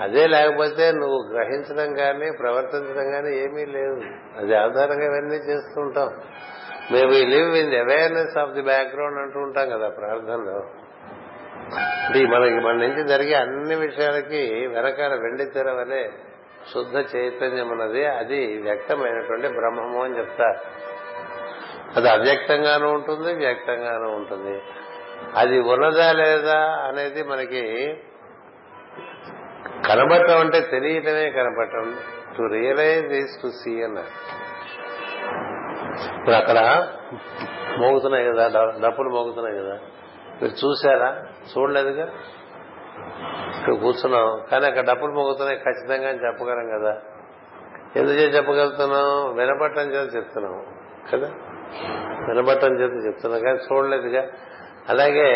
అదే లేకపోతే నువ్వు గ్రహించడం కానీ ప్రవర్తించడం కానీ ఏమీ లేదు అది ఆధారంగా ఇవన్నీ చేస్తూ ఉంటాం మేము ఈ live in the awareness of the background అంటూ ఉంటాం కదా ప్రార్థనలో. అంటే మనకి మన నుంచి జరిగే అన్ని విషయాలకి వెనకాల వెండి తెర వలె శుద్ధ చైతన్యం ఉన్నది అది వ్యక్తమైనటువంటి బ్రహ్మము అని చెప్తారు. అది అవ్యక్తంగానూ ఉంటుంది వ్యక్తంగానూ ఉంటుంది. అది ఉన్నదా లేదా అనేది మనకి కనబడటం అంటే తెలియటమే కనబడటం to realise is to see అన్నారు ఇప్పుడు అక్కడ మోగుతున్నాయి కదా డప్పులు మోగుతున్నాయి కదా. మీరు చూసారా చూడలేదుగా? ఇక్కడ కూర్చున్నాం. కానీ అక్కడ డప్పులు మోగుతున్నాయి ఖచ్చితంగా అని చెప్పగలం కదా. ఎందుచేత చెప్పగలుగుతున్నాం? వినపట్టం చేత చెప్తున్నాం కదా. వినపట్టం చేత చెప్తున్నాం. కానీ చూడలేదుగా? అలాగే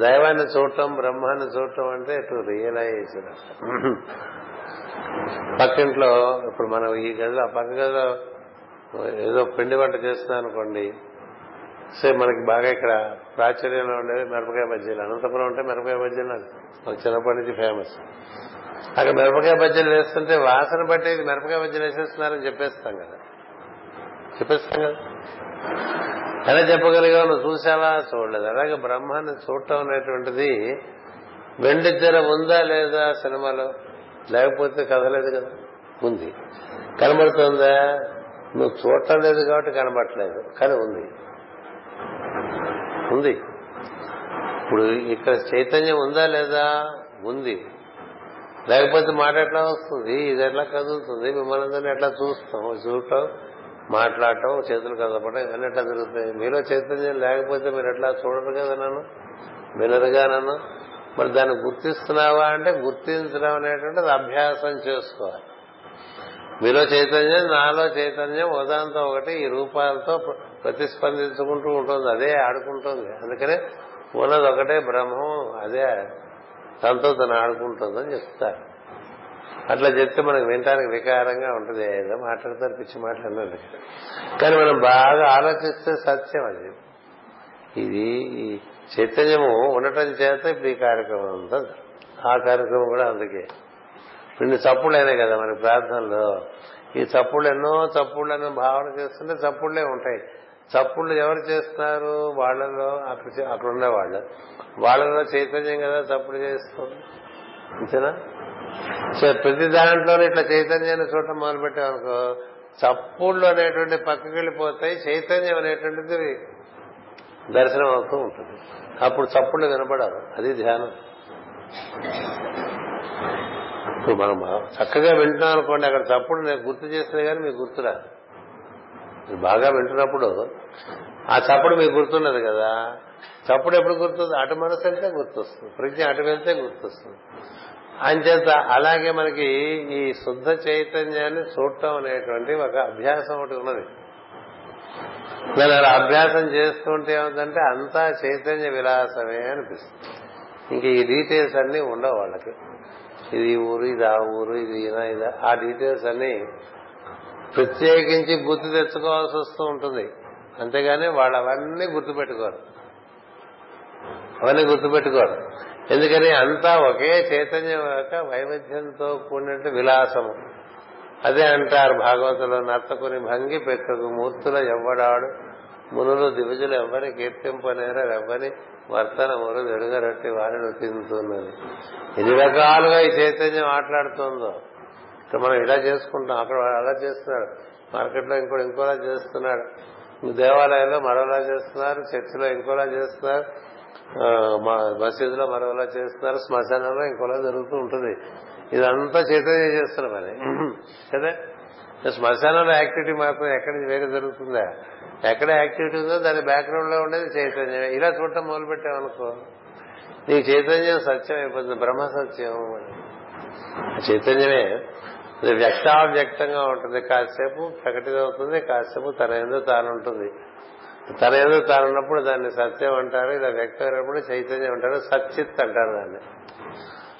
దైవాన్ని చూడటం బ్రహ్మాన్ని చూడటం అంటే టు రియలైజ్ పక్కింట్లో ఇప్పుడు మనం ఈ గదిలో ఆ పక్క గదిలో ఏదో పిండి వంట చేస్తున్నాం అనుకోండి సే మనకి బాగా ఇక్కడ ప్రాచుర్యంలో ఉండేది మిరపకాయ బజ్జీలు. అనంతపురం ఉంటే మిరపకాయ బజ్జీలు నాకు మాకు చిన్నప్పటి నుంచి ఫేమస్ అక్కడ మిరపకాయ బజ్జీలు వేస్తుంటే వాసన బట్టి మిరపకాయ బజ్జీలు వేసేస్తున్నారని చెప్పేస్తాం కదా. చెప్పేస్తాం కదా. ఎలా చెప్పగలిగావు నువ్వు చూసావా చూడలేదు. అలాగే బ్రహ్మాన్ని చూడటం అనేటువంటిది వెండి ఉందా లేదా సినిమాలో? లేకపోతే కదలేదు కదా? ఉంది. కనబడుతుందా? నువ్వు చూడటం లేదు కాబట్టి కనబడట్లేదు కానీ ఉంది. ఉంది. ఇప్పుడు ఇక్కడ చైతన్యం ఉందా లేదా? ఉంది. లేకపోతే మాట ఎట్లా వస్తుంది? ఇది ఎట్లా కదులుతుంది? మిమ్మల్ని ఎట్లా చూస్తాం? చూడటం మాట్లాడటం చేతులు కదపడం ఇవన్నీ ఎట్లా జరుగుతాయి? మీలో చైతన్యం లేకపోతే మీరు ఎట్లా చూడరు కదా నన్ను? వినరుగా నన్ను? మరి దాన్ని గుర్తిస్తున్నావా అంటే గుర్తించడం అనేటువంటిది అభ్యాసం చేసుకోవాలి. మీలో చైతన్యం నాలో చైతన్యం ఉదాంతో ఒకటి ఈ రూపాలతో ప్రతిస్పందించుకుంటూ ఉంటుంది. అదే ఆడుకుంటుంది. అందుకనే ఉన్నది ఒకటే బ్రహ్మం అదే తనతో తను ఆడుకుంటుందని చెప్తారు. అట్లా చెప్తే మనకు వినటానికి వికారంగా ఉంటుంది. ఏదో మాట్లాడతారు పిచ్చి మాట్లాడలేదు కానీ మనం బాగా ఆలోచిస్తే సత్యం అది. ఇది చైతన్యము ఉండటం చేత ఇప్పుడు ఈ కార్యక్రమం అంతా ఆ కార్యక్రమం కూడా అందుకే. ఇన్ని చప్పుళ్ళు అయినాయి కదా మన ప్రార్థనలో. ఈ చప్పుళ్ళు ఎన్నో చప్పుళ్ళని భావన చేస్తుంటే చప్పుళ్ళే ఉంటాయి. చప్పుళ్ళు ఎవరు చేస్తున్నారు? వాళ్ళలో అక్కడ అక్కడ ఉన్న వాళ్ళు. వాళ్ళలో చైతన్యం కదా చప్పుడు చేస్తుంది అంతేనా? సో ప్రతి దాంట్లోనే ఇట్లా చైతన్యాన్ని చూడటం మొదలుపెట్టామనుకో చప్పుళ్ళు అనేటువంటి పక్కకి వెళ్ళిపోతాయి చైతన్యం అనేటువంటిది దర్శనం అవుతూ ఉంటుంది. అప్పుడు చప్పుళ్ళు వినపడరు అది ధ్యానం. ఇప్పుడు మనం చక్కగా వింటున్నాం అనుకోండి అక్కడ చప్పుడు నేను గుర్తు చేస్తే కానీ మీకు గుర్తురా. మీరు బాగా వింటున్నప్పుడు ఆ చప్పుడు మీకు గుర్తున్నది కదా. చప్పుడు ఎప్పుడు గుర్తుంది అటు మనసు వెళ్తే గుర్తొస్తుంది. ప్రజ్ఞ అటు వెళ్తే గుర్తొస్తుంది. అంచేత అలాగే మనకి ఈ శుద్ధ చైతన్యాన్ని చూడటం అనేటువంటి ఒక అభ్యాసం ఒకటి ఉన్నది. నేను అలా అభ్యాసం చేస్తుంటే ఏమిటంటే అంతా చైతన్య విలాసమే అనిపిస్తుంది. ఇంక ఈ డీటెయిల్స్ అన్ని ఉండవు వాళ్ళకి. ఇది ఈ ఊరు ఇది ఆ ఊరు ఇది ఈయన ఇది ఆ డీటెయిల్స్ అన్ని ప్రత్యేకించి గుర్తు తెచ్చుకోవాల్సి వస్తూ ఉంటుంది. అంతేగాని వాళ్ళు అవన్నీ గుర్తుపెట్టుకోరు. అవన్నీ గుర్తుపెట్టుకోరు. ఎందుకని అంతా ఒకే చైతన్యం యొక్క వైవిధ్యంతో కూడినట్టు విలాసము. అదే అంటారు భాగవతంలో నర్తకుని భంగి పెక్కకు మూర్తుల ఎవ్వడాడు మునులు దివిజులు ఎవ్వరి కీర్తింపలేరు ఎవ్వరి వర్తనములు వెలుగరట్టి వారిని తింటున్నది ఎన్ని రకాలుగా ఈ చైతన్యం మాట్లాడుతుందో ఇక్కడ మనం ఇలా చేసుకుంటాం అక్కడ అలా చేస్తున్నాడు మార్కెట్లో ఇంకోటి ఇంకోలా చేస్తున్నాడు దేవాలయంలో మరోలా చేస్తున్నారు చర్చిలో ఇంకోలా చేస్తున్నారు మసీదులో మరోలా చేస్తున్నారు శ్మశానంలో ఇంకోలా జరుగుతూ ఉంటుంది. ఇదంతా చైతన్యం చేస్తున్న పని కదా? శ్మశానంలో యాక్టివిటీ మాత్రం ఎక్కడ వేరే జరుగుతుందా? ఎక్కడ యాక్టివిటీ ఉందో దాని బ్యాక్గ్రౌండ్లో ఉండేది చైతన్యం ఇలా చూడటం మొదలు పెట్టామనుకో నీ చైతన్యం సత్యం అయిపోతుంది బ్రహ్మ సత్యం చైతన్యమే. అది వ్యక్తావ్యక్తంగా ఉంటుంది. కాసేపు ప్రకటితమవుతుంది కాసేపు తన ఎందు తానుంటుంది. తన ఏదో తాను ఉన్నప్పుడు దాన్ని సత్యం అంటారు ఇలా వ్యక్తమైనప్పుడు చైతన్యం అంటారు సచ్చిత్ అంటారు దాన్ని.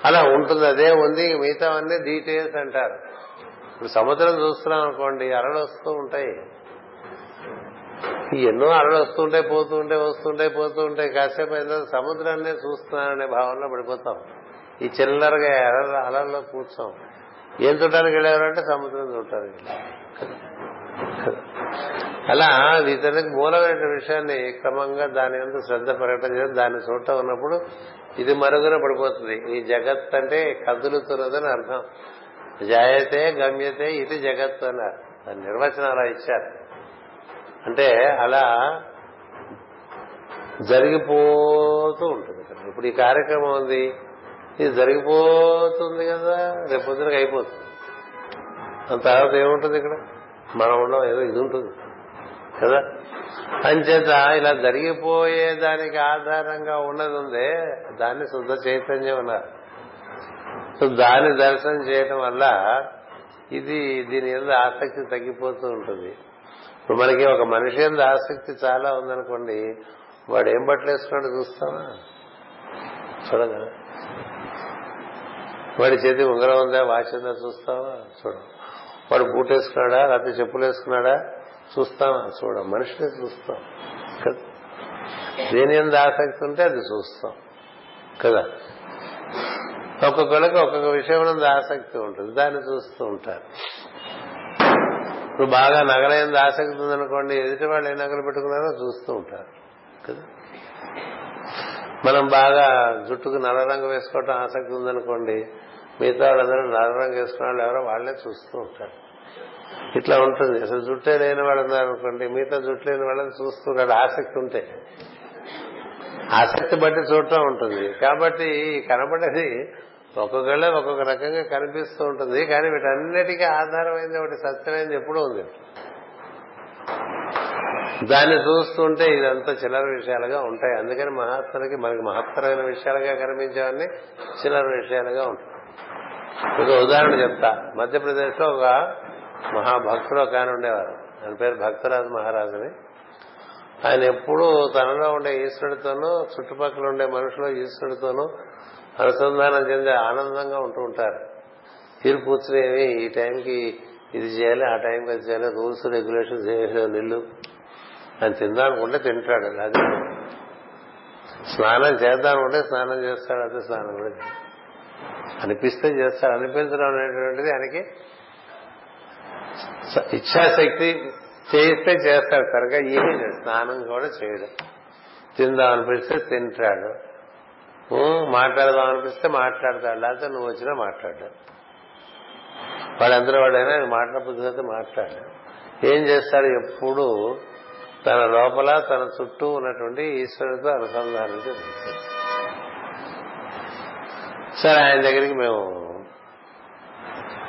అలా ఉంటుంది అదే ఉంది మిగతావన్నీ డీటెయిల్స్ అంటారు. ఇప్పుడు సముద్రం చూస్తున్నాం అనుకోండి అరలు వస్తూ ఉంటాయి. ఎన్నో అరలు వస్తుంటాయి పోతుంటాయి వస్తుంటాయి పోతుంటాయి కాసేపు అయిన సముద్రాన్నే చూస్తున్నాననే భావనలో పడిపోతాం. ఈ చిల్లరగా అలల్లో కూర్చోం. ఏం చూడడానికి వెళ్ళేవారంటే సముద్రం చూడటానికి అలా ఇతనికి మూలమైన విషయాన్ని క్రమంగా దాని అంతా శ్రద్ధ పెరగటం చేసి దాన్ని చూడటం ఉన్నప్పుడు ఇది మరుగున పడిపోతుంది. ఈ జగత్ అంటే కదులుతున్నదని అర్థం. జాయతే గమ్యతే ఇది జగత్ అన్నారు. దాని నిర్వచనం అలా ఇచ్చారు. అంటే అలా జరిగిపోతూ ఉంటుంది ఇప్పుడు ఈ కార్యక్రమం ఉంది. ఇది జరిగిపోతుంది కదా. రేపు పొద్దునకి అయిపోతుంది. అంత తర్వాత ఏముంటుంది ఇక్కడ? మనం ఉండడం ఏదో ఇది ఉంటుంది. కదా? అంచేత ఇలా జరిగిపోయే దానికి ఆధారంగా ఉన్నది ఉందే దాన్ని శుద్ధ చైతన్యం అన్నారు. సో దాన్ని దర్శనం చేయటం వల్ల ఇది దీని మీద ఆసక్తి తగ్గిపోతూ ఉంటుంది. ఇప్పుడు మనకి ఒక మనిషి మీద ఆసక్తి చాలా ఉందనుకోండి వాడు ఏం బట్టలు వేసుకున్నాడు చూస్తావా? చూడగా వాడి చేతి ఉంగరం ఉందా? వాచ్ ఉందా? చూస్తావా? చూడ వాడు బూట్ వేసుకున్నాడా లేకపోతే చెప్పులు వేసుకున్నాడా చూస్తాం చూడ. మనిషిని చూస్తాం. కదా దేని ఎంత ఆసక్తి ఉంటే అది చూస్తాం. కదా? ఒక్కొక్కరికి ఒక్కొక్క విషయం ఆసక్తి ఉంటుంది. దాన్ని చూస్తూ ఉంటారు. ఇప్పుడు బాగా నగలైంది ఆసక్తి ఉందనుకోండి ఎదుటి వాళ్ళు ఏ నగలు పెట్టుకున్నారో చూస్తూ ఉంటారు. కదా? మనం బాగా జుట్టుకు నల్ల రంగు వేసుకోవటం ఆసక్తి ఉందనుకోండి మిగతా వాళ్ళందరూ నల్ల రంగు వేసుకున్న వాళ్ళు ఎవరో వాళ్ళే చూస్తూ ఉంటారు. ఇట్లా ఉంటుంది. అసలు జుట్టే లేని వాళ్ళు ఉన్నారనుకోండి మిగతా జుట్టు లేని వాళ్ళని చూస్తున్నాడు ఆసక్తి ఉంటే. ఆసక్తి బట్టి చూడటం ఉంటుంది. కాబట్టి కనబడేది ఒక్కొక్కళ్ళే ఒక్కొక్క రకంగా కనిపిస్తూ ఉంటుంది. కానీ వీటన్నిటికీ ఆధారమైంది ఒకటి సత్యమైంది ఎప్పుడూ ఉంది. దాన్ని చూస్తుంటే ఇదంతా చిల్లర విషయాలుగా ఉంటాయి. అందుకని మహాత్ములకి మనకి మహత్తరమైన విషయాలుగా కనిపించేవన్నీ చిల్లర విషయాలుగా ఉంటాయి. ఒక ఉదాహరణ చెప్తా. మధ్యప్రదేశ్లో ఒక మహాభక్తుడు ఒక ఆయన ఉండేవారు. ఆయన పేరు భక్తరాజు మహారాజుని. ఆయన ఎప్పుడూ తనలో ఉండే ఈశ్వరుడితోనూ చుట్టుపక్కల ఉండే మనుషులు ఈశ్వరుడితోనూ అనుసంధానం చెందే ఆనందంగా ఉంటూ ఉంటారు. తీరు కూర్చునేవి ఈ టైంకి ఇది చేయాలి ఆ టైంకి అది చేయాలి రూల్స్ రెగ్యులేషన్స్ ఏమి నిల్లు అని తిందానుకుంటే తింటాడు. అది స్నానం చేద్దామనుకుంటే స్నానం చేస్తాడు అదే స్నానం కూడా అనిపిస్తే చేస్తాడు అనిపించడం అనేటువంటిది ఆయనకి ఇచ్ఛాశక్తి చేయిస్తే చేస్తాడు. కనుక ఏమీ స్నానం కూడా చేయడం. తిందాం అనిపిస్తే తింటాడు. మాట్లాడదాం అనిపిస్తే మాట్లాడతాడు. లేకపోతే నువ్వు వచ్చినా మాట్లాడాడు. వాళ్ళందరూ వాడైనా మాట్లాడబుద్ధి మాట్లాడు. ఏం చేస్తాడు? ఎప్పుడు తన లోపల తన చుట్టూ ఉన్నటువంటి ఈశ్వరుడితో అనుసంధానం సరే ఆయన దగ్గరికి మేము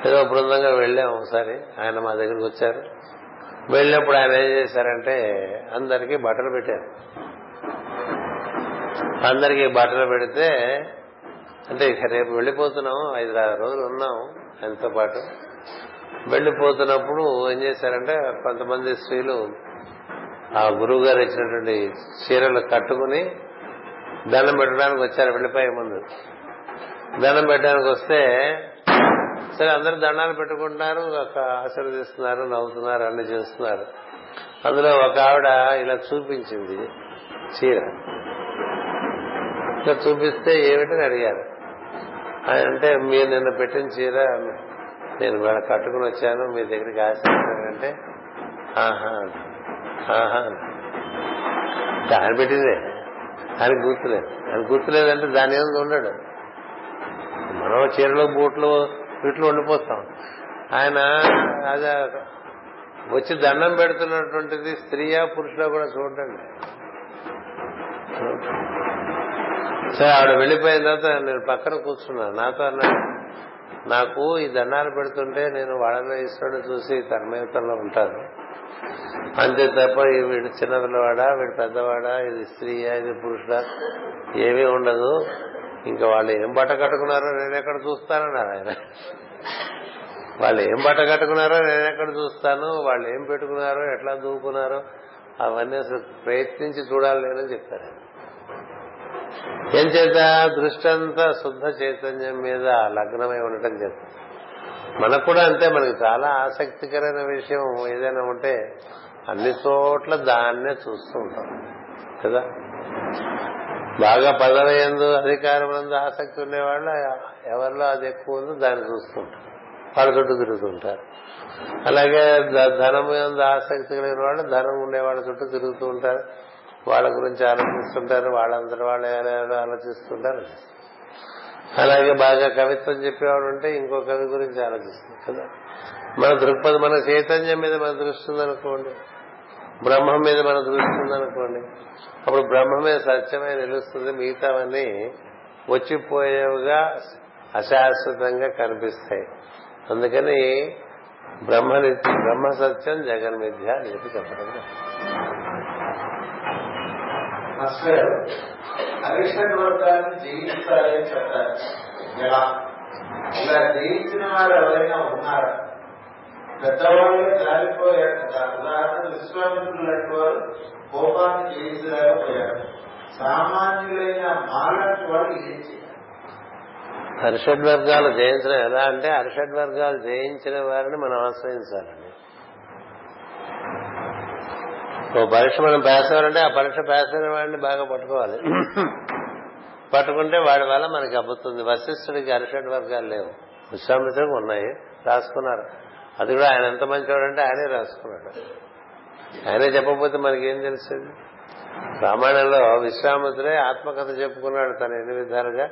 ఏదో బృందంగా వెళ్ళాము ఒకసారి. ఆయన మా దగ్గరికి వచ్చారు. వెళ్ళినప్పుడు ఆయన ఏం చేశారంటే అందరికీ బట్టలు పెట్టారు. అందరికీ బట్టలు పెడితే అంటే ఇక రేపు వెళ్ళిపోతున్నాం ఐదు ఆరు రోజులు ఉన్నాం ఆయనతో పాటు. వెళ్ళిపోతున్నప్పుడు ఏం చేశారంటే కొంతమంది స్త్రీలు ఆ గురువు గారు ఇచ్చినటువంటి చీరలు కట్టుకుని దండం పెట్టడానికి వచ్చారు వెళ్ళిపోయే ముందు. దండం పెట్టడానికి వస్తే సరే అందరు దండాలు పెట్టుకుంటున్నారు ఒక ఆశీర్వదిస్తున్నారు నవ్వుతున్నారు అన్ని చేస్తున్నారు. అందులో ఒక ఆవిడ ఇలా చూపించింది చీర. ఇట్లా చూపిస్తే ఏమిటని అడిగారు. ఆయన అంటే మీరు నిన్న పెట్టిన చీర నేను వేళ కట్టుకుని వచ్చాను మీ దగ్గరికి ఆశిస్తానంటే ఆహా ఆహా ఆయన పెట్టిందే. ఆయన గుర్తులేదు. ఆయన గుర్తులేదంటే దాని ఏమి ఉండడు. మనం చీరలు బూట్లు వీటిలో ఉండిపోతాం. ఆయన అది వచ్చి దండం పెడుతున్నటువంటిది స్త్రీయా పురుషులా కూడా చూడండి. సరే ఆవిడ వెళ్ళిపోయిన తర్వాత నేను పక్కన కూర్చున్నాను నాతో అన్నాడు నాకు ఈ దండాలు పెడుతుంటే నేను వాళ్ళలో ఈశ్వరుడు చూసి తన్మయతంలో ఉంటాను. అంతే తప్ప వీడు చిన్న పిల్లవాడా వీడు పెద్దవాడా ఇది స్త్రీయా ఇది పురుషుడా ఏమీ ఉండదు. ఇంకా వాళ్ళు ఏం బట్ట కట్టుకున్నారో నేను ఎక్కడ చూస్తానన్నారు ఆయన. వాళ్ళు ఏం బట్ట కట్టుకున్నారో నేను ఎక్కడ చూస్తాను వాళ్ళు ఏం పెట్టుకున్నారో ఎట్లా దూకున్నారో అవన్నీ అసలు ప్రయత్నించి చూడాలి లేదని చెప్పారు ఏం చేత దృష్టి అంతా శుద్ధ చైతన్యం మీద లగ్నమై ఉండటం చేత మనకు కూడా అంతే మనకి చాలా ఆసక్తికరమైన విషయం ఏదైనా ఉంటే అన్ని చోట్ల దాన్నే చూస్తూ ఉంటాం. కదా? బాగా పదవి ఎందు అధికారం ఎందు ఆసక్తి ఉండేవాళ్ళు ఎవరిలో అది ఎక్కువ ఉందో దాన్ని చూస్తుంటారు. వాళ్ళ చుట్టూ తిరుగుతుంటారు. అలాగే ధనం ఎందు ఆసక్తి కలిగిన వాళ్ళు ధనం ఉండే వాళ్ళ చుట్టూ తిరుగుతూ ఉంటారు. వాళ్ళ గురించి ఆలోచిస్తుంటారు. వాళ్ళందరూ వాళ్ళు ఏదో ఆలోచిస్తుంటారు. అలాగే బాగా కవిత్వం చెప్పేవాడు ఉంటే ఇంకో కవి గురించి ఆలోచిస్తుంది కదా. మన దృక్పథం మన చైతన్యం మీద మన దృష్టి ఉందనుకోండి. బ్రహ్మం మీద మన దృష్టి ఉందనుకోండి. అప్పుడు బ్రహ్మమే సత్యమై నిలుస్తుంది మిగతావన్నీ వచ్చిపోయేవిగా అశాశ్వతంగా కనిపిస్తాయి. అందుకని బ్రహ్మ బ్రహ్మ సత్యం జగన్మిథ్య అని చెప్పి చెప్పడం మాస్టర్ ఇలా జయించిన వారు ఎవరైనా ఉన్నారా? పెద్దవాళ్ళు జారిపోయారు కదా. ఉదాహరణ విశ్వామిత్రులు లాంటి వారు కోపాన్ని జయించలేకపోయారు సామాన్యులైన మాలాంటి వాళ్ళు ఏం చేయాలి? అరిషడ్ వర్గాలు జయించడం ఎలా అంటే అరిషడ్ వర్గాలు జయించిన వారిని మనం ఆశ్రయించాలండి. ఓ పరీక్ష మనం పాస్ అవ్వాలంటే ఆ పరీక్ష పాస్ అయిన వాడిని బాగా పట్టుకోవాలి. పట్టుకుంటే వాడి వల్ల మనకి అబ్బుతుంది. వశిష్ఠుడికి అరిషడ్ వర్గాలు లేవు. విశ్వామిత్రుడికి ఉన్నాయి. రాసుకున్నారు. అది కూడా ఆయన ఎంత మంచివాడంటే ఆయనే రాసుకున్నాడు. ఆయనే చెప్పకపోతే మనకేం తెలుస్తుంది? రామాయణంలో విశ్వామిత్రుడే ఆత్మకథ చెప్పుకున్నాడు తన ఎన్ని విధాలుగా?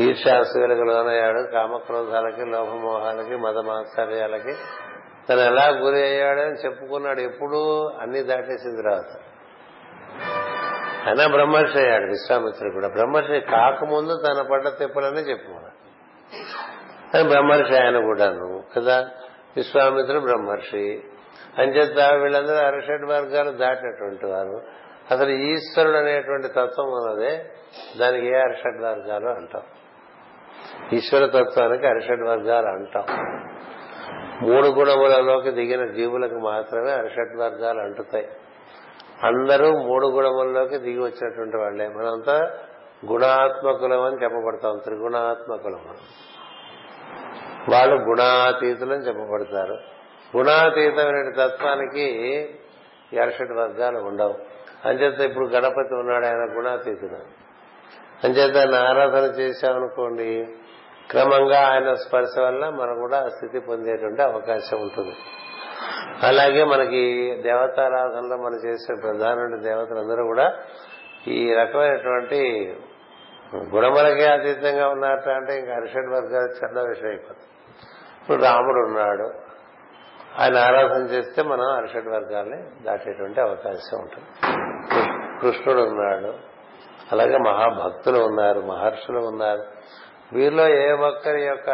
ఈర్ష్యాసూయలకు లోనయ్యాడు కామక్రోధాలకి లోభమోహాలకి మదమాత్సర్యాలకి. తను ఎలా గురి అయ్యాడని చెప్పుకున్నాడు ఎప్పుడూ అన్ని దాటేసిన తర్వాత. అయినా బ్రహ్మర్షి అయ్యాడు విశ్వామిత్రుడు కూడా. బ్రహ్మర్షి కాకముందు తన పడ్డ తెప్పులన్నీ చెప్పుకున్నాడు. అని బ్రహ్మర్షి ఆయన కూడాను కదా? విశ్వామిత్రుడు బ్రహ్మర్షి. అంచేత వీళ్ళందరూ అరిషడ్ వర్గాలు దాటినటువంటి వారు. అసలు ఈశ్వరుడు అనేటువంటి తత్వం ఉన్నదే దానికి ఏ అరిషడ్ వర్గాలు అంటాం. ఈశ్వర తత్వానికి అరిషడ్ వర్గాలు అంటాం. మూడు గుణములలోకి దిగిన జీవులకు మాత్రమే అరిషడ్ వర్గాలు అంటుతాయి. అందరూ మూడు గుణముల్లోకి దిగి వచ్చినటువంటి వాళ్ళే. మనంతా గుణాత్మకులం అని చెప్పబడతాం. త్రిగుణాత్మకులం వాళ్ళు గుణాతీతులని చెప్పబడతారు. గుణాతీతమైన తత్వానికి ఈ వర్గాలు ఉండవు. అంచేత ఇప్పుడు గణపతి ఉన్నాడు ఆయన గుణాతీతుడు. అంచేత ఆయన ఆరాధన చేశామనుకోండి క్రమంగా ఆయన స్పర్శ వల్ల మనం కూడా స్థితి పొందేటువంటి అవకాశం ఉంటుంది. అలాగే మనకి దేవతారాధనలో మనం చేసే ప్రధాన దేవతలందరూ కూడా ఈ రకమైనటువంటి గుణములకే అతీతంగా ఉన్నారట అంటే ఇంకా అరిషడ్ వర్గాలు చిన్న విషయం అయిపోతుంది ఇప్పుడు రాముడు ఉన్నాడు ఆయన ఆరాధన చేస్తే మనం అరిషడ్ వర్గాల్ని దాటేటువంటి అవకాశం ఉంటుంది. కృష్ణుడు ఉన్నాడు. అలాగే మహాభక్తులు ఉన్నారు మహర్షులు ఉన్నారు. వీరిలో ఏ ఒక్కరి యొక్క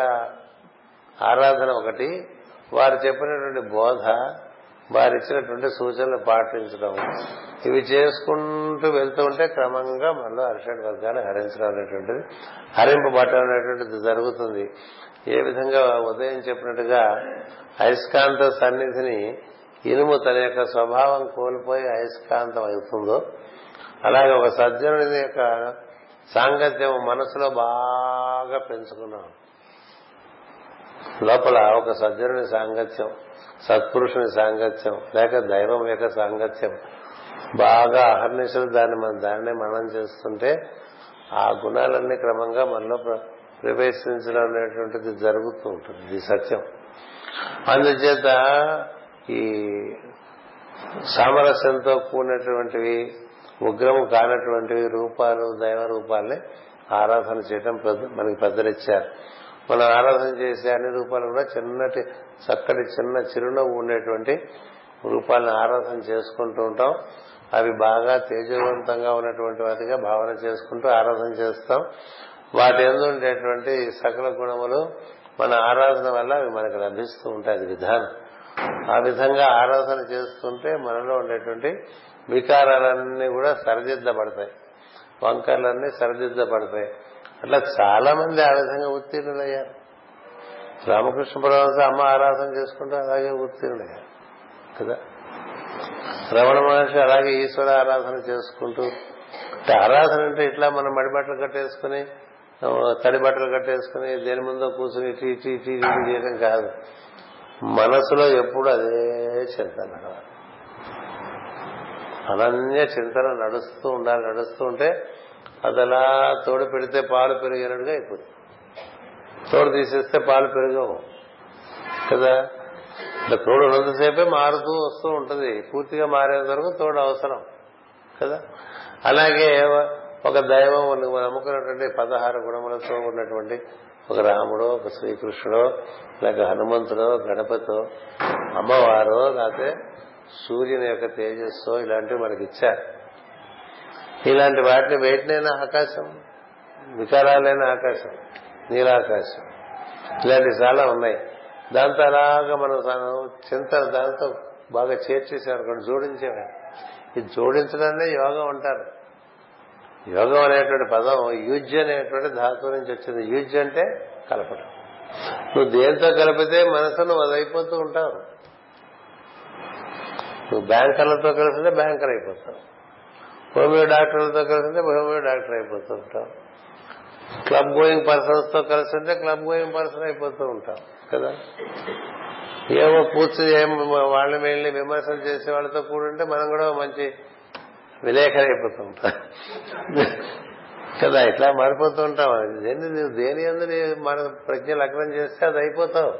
ఆరాధన ఒకటి వారు చెప్పినటువంటి బోధ వారు ఇచ్చినటువంటి సూచనలు పాటించడం. ఇవి చేసుకుంటూ వెళ్తూ ఉంటే క్రమంగా మనలో అరిషడ్ వర్గాలు హరించడం అనేటువంటిది హరింపబడటం అనేటువంటిది జరుగుతుంది. ఏ విధంగా ఉదయం చెప్పినట్టుగా అయస్కాంత సన్నిధిని ఇనుము తన యొక్క స్వభావం కోల్పోయి అయస్కాంతం అవుతుందో అలాగే ఒక సజ్జనుడి యొక్క సాంగత్యం మనసులో బాగా పెంచుకున్నాం. లోపల ఒక సజ్జనుని సాంగత్యం సత్పురుషుని సాంగత్యం లేక దైవం యొక్క సాంగత్యం బాగా అహర్నిశలు దాన్ని మన దాన్నే మనం చేస్తుంటే ఆ గుణాలన్నీ క్రమంగా మనలో ప్రవేశించడం అనేటువంటిది జరుగుతూ ఉంటుంది. ఇది సత్యం. అందుచేత ఈ సామరస్యంతో కూడినటువంటివి ఉగ్రము కానటువంటివి రూపాలు దైవ రూపాలని ఆరాధన చేయటం పెద్ద- మనకి పెద్దలు ఇచ్చారు మనం ఆరాధన చేసే అన్ని రూపాలు కూడా చిన్నటి చక్కటి చిన్న చిరునవ్వు ఉండేటువంటి రూపాలను ఆరాధన చేసుకుంటూ ఉంటాం. అవి బాగా తేజవంతంగా ఉన్నటువంటి వాటిగా భావన చేసుకుంటూ ఆరాధన చేస్తాం. వాటి ఎందు ఉండేటువంటి సకల గుణములు మన ఆరాధన వల్ల అవి మనకు లభిస్తూ ఉంటాయి. అది విధానం. ఆ విధంగా ఆరాధన చేస్తుంటే మనలో ఉండేటువంటి వికారాలన్నీ కూడా సరిదిద్దబడతాయి. వంకర్లన్నీ సరిదిద్దబడతాయి. అట్లా చాలా మంది ఆ విధంగా ఉత్తీర్ణులయ్యారు. రామకృష్ణ పరమహంస అమ్మ ఆరాధన చేసుకుంటూ అలాగే ఉత్తీర్ణులయ్యారు. కదా? రమణ మహర్షి అలాగే ఈశ్వర ఆరాధన చేసుకుంటూ ఆరాధన అంటే ఇట్లా మనం మడిబట్టలు కట్టేసుకుని తడి బట్టలు కట్టేసుకుని దేని ముందో కూర్చుని ఇటు ఇటు ఇటు ఇటు చేయడం కాదు. మనసులో ఎప్పుడు అదే చింతన. అనన్య చింతన నడుస్తూ ఉండాలి నడుస్తూ ఉంటే అది అలా తోడు పెడితే పాలు పెరిగినట్టుగా అయిపోతుంది. తోడు తీసేస్తే పాలు పెరగవు. కదా? ఇట్లా తోడు ఉన్నంతసేపే మారుతూ వస్తూ ఉంటుంది. పూర్తిగా మారేంత వరకు తోడు అవసరం. కదా? అలాగే ఒక దైవం నువ్వు నమ్ముకున్నటువంటి పదహారు గుణములతో ఉన్నటువంటి ఒక రాముడో ఒక శ్రీకృష్ణుడో లేక హనుమంతుడో గణపతో అమ్మవారో లేకపోతే సూర్యుని యొక్క తేజస్సో ఇలాంటివి మనకి ఇచ్చారు. ఇలాంటి వాటిని వేటినైనా ఆకాశం వికారాలైన ఆకాశం నీలాకాశం ఇలాంటివి చాలా ఉన్నాయి. దాంతో అలాగా మనం చింతన దాంతో బాగా చేర్చేసామనుకోండి జోడించేవాడు. ఇది జోడించడాన్నే యోగం అంటారు. యోగం అనేటువంటి పదం యుజ్ అనేటువంటి ధాతువు నుంచి వచ్చింది. యుజ్ అంటే కలపడం నువ్వు దేంతో కలిపితే మనసు నువ్వు అయిపోతూ ఉంటావు. నువ్వు బ్యాంకర్లతో కలిసితే బ్యాంకర్ అయిపోతావు. హోమియో డాక్టర్లతో కలిసితే హోమియో డాక్టర్ అయిపోతూ ఉంటావు. క్లబ్ గోయింగ్ పర్సన్స్తో కలిసి ఉంటే క్లబ్ గోయింగ్ పర్సన్ అయిపోతూ ఉంటాం కదా? ఏమో పూర్తి ఏం వాళ్ళని వెళ్ళి విమర్శలు చేసే వాళ్ళతో కూడుంటే మనం కూడా మంచి విలేఖరు అయిపోతూ కదా ఇట్లా మారిపోతూ ఉంటాం. దేని నువ్వు దేని అందరి మన ప్రజ్ఞ లగ్నం చేస్తే అది అయిపోతావు.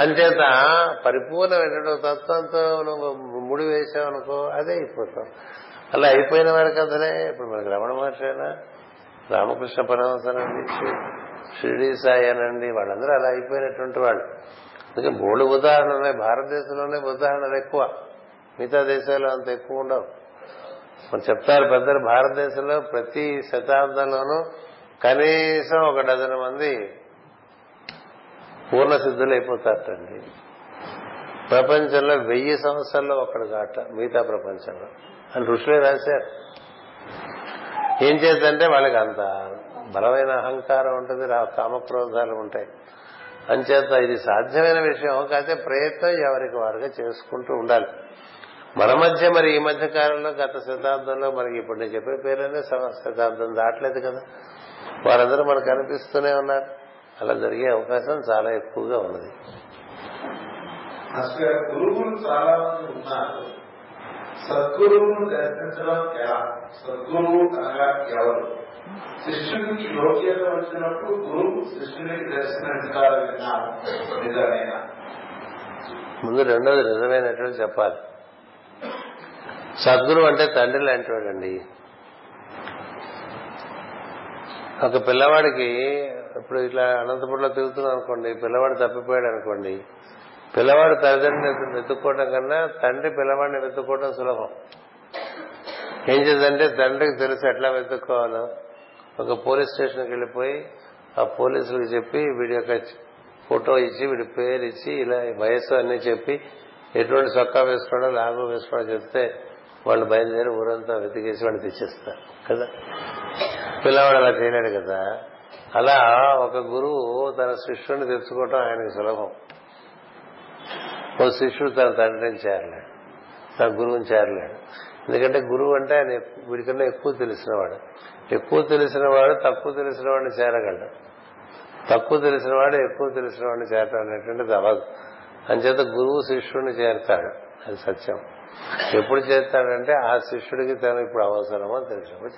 అంచేత పరిపూర్ణమైన తత్వంతో నువ్వు ముడి వేసావు అనుకో అదే అయిపోతావు అలా అయిపోయిన వారికి అసలే ఇప్పుడు మనకి రమణ మహర్షి అయినా రామకృష్ణ పరమహంసనండి షిరిడి సాయి అనండి వాళ్ళందరూ అలా అయిపోయినటువంటి వాళ్ళు. అందుకే మూడు ఉదాహరణలు ఉన్నాయి భారతదేశంలోనే ఉదాహరణలు ఎక్కువ. మిగతా దేశాల్లో అంత ఎక్కువ ఉండవు. మనం చెప్తారు పెద్దలు భారతదేశంలో ప్రతి శతాబ్దంలోనూ కనీసం ఒక డజన్ మంది పూర్ణ సిద్ధులు అయిపోతారటండి ప్రపంచంలో వెయ్యి సంవత్సరాల్లో ఒకడు కాట మిగతా ప్రపంచంలో. అని ఋషులే రాశారు. ఏం చేద్దంటే వాళ్ళకి అంత బలమైన అహంకారం ఉంటుంది రా- కామక్రోధాలు ఉంటాయి. అంచేత ఇది సాధ్యమైన విషయం కాకపోతే ప్రయత్నం ఎవరికి వారుగా చేసుకుంటూ ఉండాలి. మన మధ్య మరి ఈ మధ్య కాలంలో గత శతాబ్దంలో మనకి ఇప్పుడు నేను చెప్పే పేరునే శతాబ్దం దాటలేదు కదా. వారందరూ మనకు కనిపిస్తూనే ఉన్నారు. అలా జరిగే అవకాశం చాలా ఎక్కువగా ఉన్నది. అసలు గురువులు చాలా మంది ఉన్నారు. సద్గురువును దర్శించడం ఎలా? సద్గురువు అనగా ఎవరు? శిష్యునికి యోగ్యత వచ్చినప్పుడు గురువు శిష్యునికి దర్శించాలి విన్నారు నిజమేనా? ముందు రెండోది నిజమైనటువంటి చెప్పాలి. సద్గురు అంటే తండ్రి లాంటి వాడండి ఒక పిల్లవాడికి ఇప్పుడు ఇట్లా అనంతపురంలో తిరుగుతున్నాం అనుకోండి పిల్లవాడు తప్పిపోయాడు అనుకోండి పిల్లవాడు తల్లిదండ్రుని వెతుక్కోవడం కన్నా తండ్రి పిల్లవాడిని వెతుక్కోవడం సులభం. ఏం చేద్దంటే తండ్రికి తెలిసి ఎట్లా వెతుక్కోవాలో. ఒక పోలీస్ స్టేషన్కి వెళ్ళిపోయి ఆ పోలీసులకు చెప్పి వీడి యొక్క ఫోటో ఇచ్చి వీడి పేరు ఇచ్చి ఇలా వయస్సు అన్ని చెప్పి ఎటువంటి చొక్కా వేసుకోవడం లాగు వేసుకోవడం చెప్తే వాళ్ళు బయలుదేరి ఊరంతా వెతికేసి వాళ్ళు తెచ్చేస్తారు కదా? పిల్లవాడు అలా చేయలేడు కదా? అలా ఒక గురువు తన శిష్యుని తెచ్చుకోవటం ఆయనకు సులభం. ఓ శిష్యుడు తన తండ్రిని చేరలేడు తన గురువుని చేరలేడు. ఎందుకంటే గురువు అంటే ఆయన వీడికన్నా ఎక్కువ తెలిసినవాడు. ఎక్కువ తెలిసినవాడు తక్కువ తెలిసిన వాడిని చేరగలడు. తక్కువ తెలిసినవాడు ఎక్కువ తెలిసిన వాడిని చేరటం అనేటువంటిది అవ్వదు. అంచేత గురువు శిష్యుడిని చేరతాడు. అది సత్యం. ఎప్పుడు చేస్తాడంటే ఆ శిష్యుడికి తను ఇప్పుడు అవసరమో అని తెలిసినప్పుడు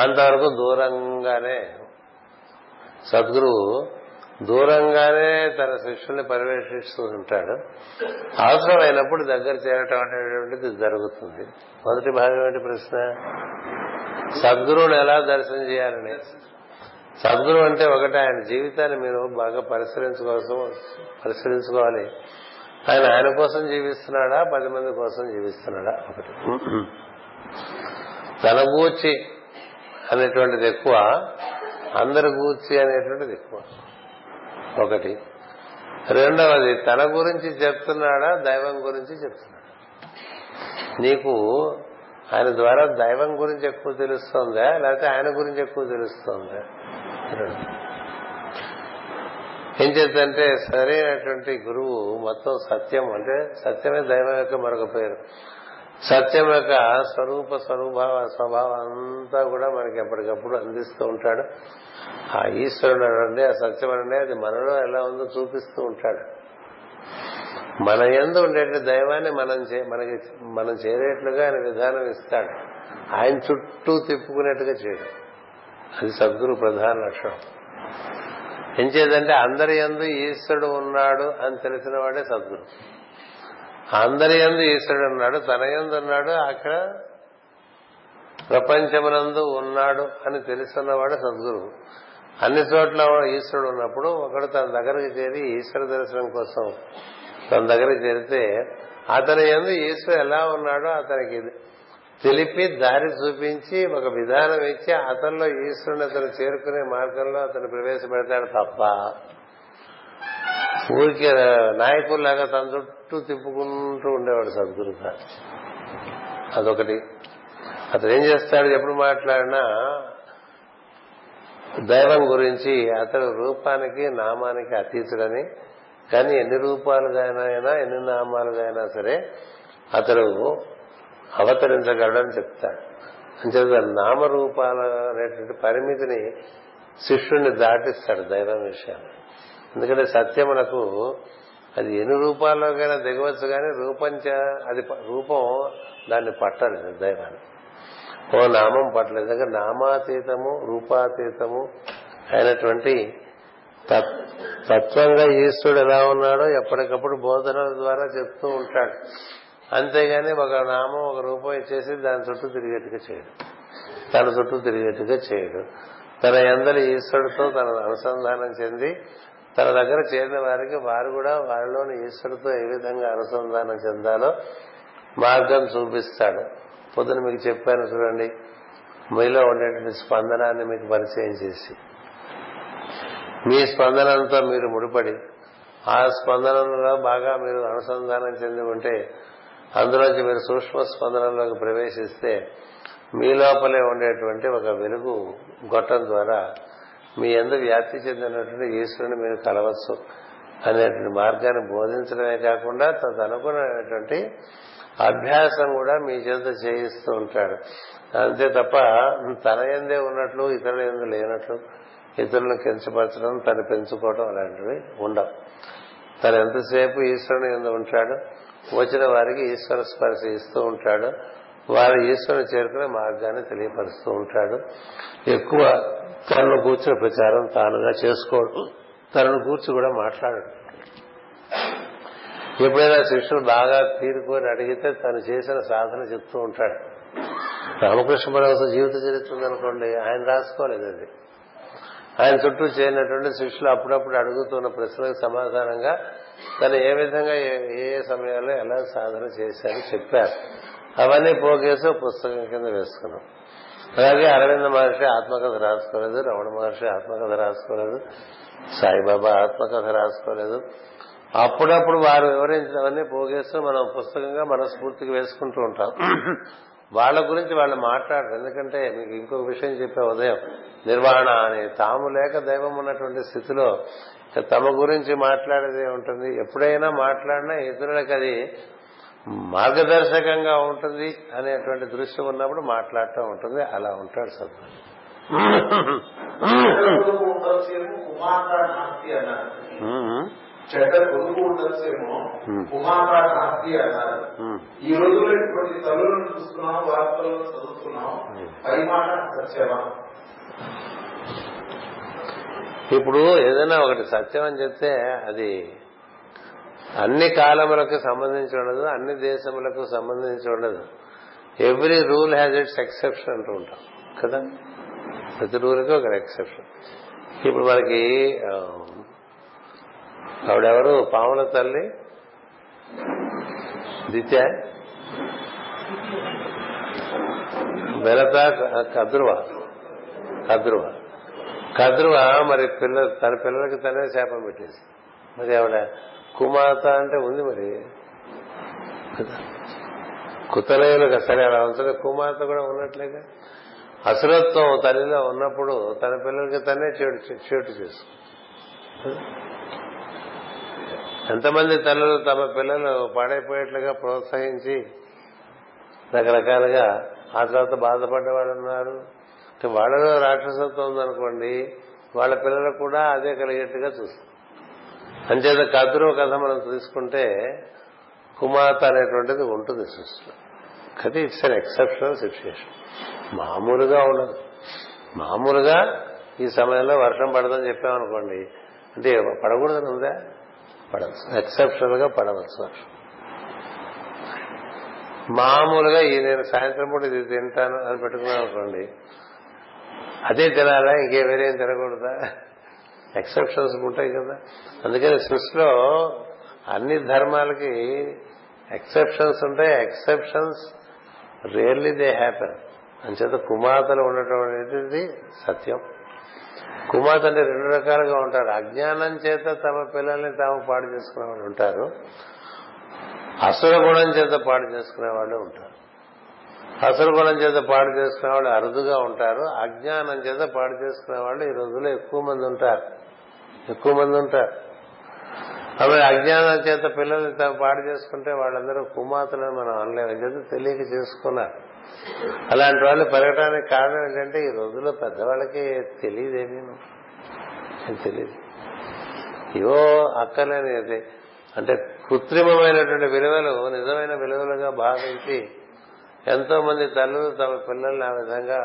అంతవరకు దూరంగానే సద్గురువు దూరంగానే తన శిష్యుల్ని పర్యవేక్షిస్తూ ఉంటాడు. అవసరమైనప్పుడు దగ్గర చేరటం అనేటువంటిది జరుగుతుంది. మొదటి భాగం ఏంటి ప్రశ్న? సద్గురువుని ఎలా దర్శనం చేయాలని? సద్గురువు అంటే ఒకటి ఆయన జీవితాన్ని మీరు బాగా పరిశీలించుకోసం పరిశీలించుకోవాలి. ఆయన ఆయన కోసం జీవిస్తున్నాడా? పది మంది కోసం జీవిస్తున్నాడా? ఒకటి. తన గూర్చి అనేటువంటిది ఎక్కువ అందరి గూర్చి అనేటువంటిది ఎక్కువ. ఒకటి. రెండవది తన గురించి చెప్తున్నాడా? దైవం గురించి చెప్తున్నాడా? నీకు ఆయన ద్వారా దైవం గురించి ఎక్కువ తెలుస్తోందా? లేకపోతే ఆయన గురించి ఎక్కువ తెలుస్తోందా? రెండు. ఏం చేద్దంటే సరైనటువంటి గురువు మొత్తం సత్యం అంటే సత్యమే దైవం యొక్క మరొక పేరు. సత్యం యొక్క స్వరూప స్వరూభావ స్వభావం అంతా కూడా మనకి ఎప్పటికప్పుడు అందిస్తూ ఉంటాడు. ఆ ఈశ్వరుడు అనండి ఆ సత్యం అనండి అది మనలో ఎలా ఉందో చూపిస్తూ ఉంటాడు. మన ఎందు ఉండే దైవాన్ని మనం చే- మనకి మనం చేరేట్లుగా ఆయన విధానం ఇస్తాడు. ఆయన చుట్టూ తిప్పుకునేట్టుగా చేయడు. అది సద్గురు ప్రధాన లక్షణం. ఎంచేదంటే అందరి ఎందు ఈశ్వరుడు ఉన్నాడు అని తెలిసిన వాడే సద్గురు. అందరి ఎందు ఈశ్వరుడు ఉన్నాడు తన ఎందు ఉన్నాడు అక్కడ ప్రపంచమునందు ఉన్నాడు అని తెలుసున్నవాడు సద్గురు. అన్ని చోట్ల ఈశ్వరుడు ఉన్నప్పుడు ఒకడు తన దగ్గరికి చేరి ఈశ్వర దర్శనం కోసం తన దగ్గరికి చేరితే అతని ఎందు ఈశ్వరుడు ఎలా ఉన్నాడో అతనికి తెలిపి దారి చూపించి ఒక విధానం ఇచ్చి అతనిలో ఈశ్వరుని అతను చేరుకునే మార్గంలో అతను ప్రవేశపెడతాడు తప్ప ఊరికి నాయకుల్లాగా తన చుట్టూ తిప్పుకుంటూ ఉండేవాడు సద్గురు అదొకటి. అతను ఏం చేస్తాడు? ఎప్పుడు మాట్లాడినా దైవం గురించి అతడు రూపానికి నామానికి అతీతుడని కానీ ఎన్ని రూపాలుగా అయినా ఎన్ని నామాలుగా అయినా సరే అతడు అవతరించగలడని చెప్తాడు. అంచేత నామరూపాల అనేటువంటి పరిమితిని శిష్యుణ్ణి దాటిస్తాడు దైవం విషయాన్ని ఎందుకంటే సత్యమునకు అది ఎన్ని రూపాల్లోకైనా దిగవచ్చు కానీ రూపం అది రూపం దాన్ని పట్టలేదు దైవాన్ని. ఓ నామం పట్టలేదు. ఎందుకంటే నామాతీతము రూపాతీతము అయినటువంటి తత్- తత్వంగా ఈశ్వరుడు ఎలా ఉన్నాడో ఎప్పటికప్పుడు బోధనల ద్వారా చెప్తూ ఉంటాడు. అంతేగాని ఒక నామం ఒక రూపం ఇచ్చేసి దాని చుట్టూ తిరిగేట్టుగా చేయడు. తన చుట్టూ తిరిగేట్టుగా చేయడు. తన ఎందరి ఈశ్వరుడితో తన అనుసంధానం చెంది తన దగ్గర చేరిన వారికి వారు కూడా వారిలోని ఈశ్వరుడితో ఏ విధంగా అనుసంధానం చెందాలో మార్గం చూపిస్తాడు. పొద్దున మీకు చెప్పాను చూడండి మీలో ఉండేటువంటి స్పందనాన్ని మీకు పరిచయం చేసి. మీ స్పందనంతో మీరు ముడిపడి ఆ స్పందనలో బాగా మీరు అనుసంధానం చెంది ఉంటే అందులోంచి మీరు సూక్ష్మ స్పందనలోకి ప్రవేశిస్తే మీ లోపలే ఉండేటువంటి ఒక వెలుగు గొట్టం ద్వారా మీ ఎందు వ్యాప్తి చెందినటువంటి ఈశ్వరుని మీరు కలవచ్చు అనేటువంటి మార్గాన్ని బోధించడమే కాకుండా తను అనుకున్నటువంటి అభ్యాసం కూడా మీ చేత చేయిస్తూ ఉంటాడు. అంతే తప్ప తన ఎందే ఉన్నట్లు ఇతరుల ఎందు లేనట్లు ఇతరులను కించపరచడం తను పెంచుకోవడం అలాంటివి ఉండవు. తను ఎంతసేపు ఈశ్వరుని ఎందు ఉంటాడు వచ్చిన వారికి ఈశ్వర స్పర్శ ఇస్తూ ఉంటాడు. వారి ఈశ్వరుని చేరుకునే మార్గాన్ని తెలియపరుస్తూ ఉంటాడు. ఎక్కువ తనను కూర్చుని ప్రచారం తానుగా చేసుకోడు. తనను కూర్చు కూడా మాట్లాడడు. ఎప్పుడైనా శిష్యులు బాగా తీరుకొని అడిగితే తను చేసిన సాధన చెప్తూ ఉంటాడు. రామకృష్ణ పరమహంస జీవిత చరిత్ర ఉందనుకోండి ఆయన రాసుకోలేదు అది. ఆయన చుట్టూ చేరినటువంటి శిష్యులు అప్పుడప్పుడు అడుగుతున్న ప్రశ్నలకు సమాధానంగా తను ఏ విధంగా ఏ- ఏ సమయాల్లో ఎలా సాధన చేశారో చెప్పారు. అవన్నీ పోగేసి పుస్తకం కింద వేసుకున్నాం. అలాగే అరవింద మహర్షి ఆత్మకథ రాసుకోలేదు రమణ మహర్షి ఆత్మకథ రాసుకోలేదు సాయిబాబా ఆత్మకథ రాసుకోలేదు. అప్పుడప్పుడు వారు వివరించినవన్నీ పోగేస్తూ మనం పుస్తకంగా మన స్ఫూర్తికి వేసుకుంటూ ఉంటాం. వాళ్ళ గురించి వాళ్ళు మాట్లాడరు. ఎందుకంటే మీకు ఇంకొక విషయం చెప్పే ఉదయం. నిర్వహణ అని తాము లేక దైవం ఉన్నటువంటి స్థితిలో తమ గురించి మాట్లాడేది ఉంటుంది. ఎప్పుడైనా మాట్లాడినా ఇతరులకు అది మార్గదర్శకంగా ఉంటుంది అనేటువంటి దృశ్యం ఉన్నప్పుడు మాట్లాడటం ఉంటుంది. అలా ఉంటాడు సద్గురు చెడ్డ ఉండొచ్చేమో నాస్తి అన్నారు. ఈ రోజుల్లో ఇటువంటి తల్లులను చూస్తున్నాం వార్తలను చదువుతున్నాం సత్యమా? ఇప్పుడు ఏదైనా ఒకటి సత్యం అని చెప్తే అది అన్ని కాలములకు సంబంధించి ఉండదు అన్ని దేశములకు సంబంధించి ఉండదు. Every rule has its exception అంటూ ఉంటాం కదా? ప్రతి రూల్కి ఒక ఎక్సెప్షన్ ఇప్పుడు మనకి ఆవిడెవరు? పాముల తల్లి? దిత్య? బెలత కద్రువ. కద్రువ. కద్రువ? మరి పిల్ల తన పిల్లలకి తనే శాపం పెట్టేసి. మరి ఆవిడ కుమార్త అంటే ఉంది మరి. కదా? సరే అలా ఉంచడం కుమార్తె కూడా ఉన్నట్లేగా? అసలత్వం తల్లిలో ఉన్నప్పుడు తన పిల్లలకి తనే చేటు చేటు చేసు. ఎంతమంది తల్లులు తమ పిల్లలు పాడైపోయేట్లుగా ప్రోత్సహించి రకరకాలుగా ఆ తర్వాత బాధపడ్డ వాళ్ళు ఉన్నారు. వాళ్ళలో రాక్షసత్వం ఉందనుకోండి వాళ్ళ పిల్లలకు కూడా అదే కలిగేట్టుగా చూస్తారు. అంచేత కదురు కథ మనం తీసుకుంటే కుమార్తె అనేటువంటిది ఉంటుంది సృష్టిలో. కానీ ఇట్స్ అన్ ఎక్సెప్షనల్ సిచ్యుయేషన్. మామూలుగా ఉండదు. మామూలుగా ఈ సమయంలో వర్షం పడదని చెప్పామనుకోండి అంటే పడకూడదని ఉందా? పడవచ్చు. ఎక్సెప్షనల్గా పడవచ్చు వర్షం. మామూలుగా ఈ నేను సాయంత్రం పూట ఇది తింటాను అని పెట్టుకున్నాను అనుకోండి అదే తినాలా? ఇంకే వేరేం తినకూడదా? ఎక్సెప్షన్స్ ఉంటాయి కదా. అందుకని సృష్టిలో అన్ని ధర్మాలకి ఎక్సెప్షన్స్ ఉంటాయి. ఎక్సెప్షన్స్ రియర్లీ దే హ్యాపన్ అంచేత కుమార్తెలు ఉండటం అనేది సత్యం. కుమార్తె అంటే రెండు రకాలుగా ఉంటారు. అజ్ఞానం చేత తమ పిల్లల్ని తాము పాడు చేసుకునే వాళ్ళు ఉంటారు. అసుర గుణం చేత పాడు చేసుకునే వాళ్ళు ఉంటారు. అసలు గుణం చేత పాడు చేసుకునే వాళ్ళు అరుదుగా ఉంటారు. అజ్ఞానం చేత పాడు చేసుకునే వాళ్ళు ఈ రోజుల్లో ఎక్కువ మంది ఉంటారు. ఎక్కువ మంది ఉంటారు. అవి అజ్ఞానం చేత పిల్లలు తాము పాడు చేసుకుంటే వాళ్ళందరూ కుమార్తెలను మనం అనలేము. చేత తెలియక చేసుకున్నారు. అలాంటి వాళ్ళు పెరగడానికి కారణం ఏంటంటే ఈ రోజుల్లో పెద్దవాళ్ళకి తెలియదేమీ తెలియదు. ఇవో అక్కర్లేని అంటే కృత్రిమమైనటువంటి విలువలు నిజమైన విలువలుగా భావించి ఎంతో మంది తల్లులు తమ పిల్లల్ని ఆ విధంగా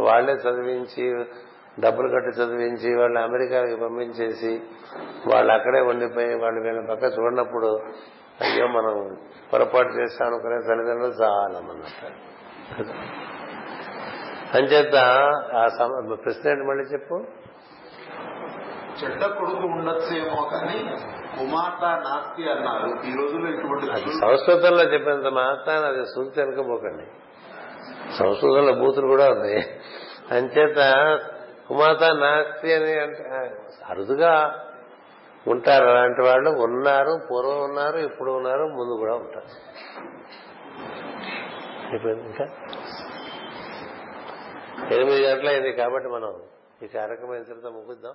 వాళ్ళే చదివించి డబ్బులు కట్టి చదివించి వాళ్ళని అమెరికాకి పంపించేసి వాళ్ళు అక్కడే ఉండిపోయి వాళ్ళు వీళ్ళ పక్క చూడనప్పుడు అయ్యో మనం పొరపాటు చేస్తాం అనుకునే తల్లిదండ్రులు చాలా మంది అంచేత ఆ ప్రశ్న ఏంటి మళ్ళీ చెప్పు? చెడ్డ కొడుకు ఉండొచ్చేమో కానీ కుమార్తె నాస్తి అన్నారు. ఈ రోజుల్లో ఇటువంటి సంస్కృతంలో చెప్పినంత మాత్రాన్ని అది సూచి వెనుకపోకండి సంస్కృతంలో బూతులు కూడా ఉన్నాయి. అంచేత కుమాత నాస్తి అని అంటే అరుదుగా ఉంటారు. అలాంటి వాళ్ళు ఉన్నారు పూర్వం ఉన్నారు ఇప్పుడు ఉన్నారు ముందు కూడా ఉంటారు. ఇంకా? ఎనిమిది గంటలైంది కాబట్టి మనం ఈ కార్యక్రమం ఇంతటితో ముగిద్దాం.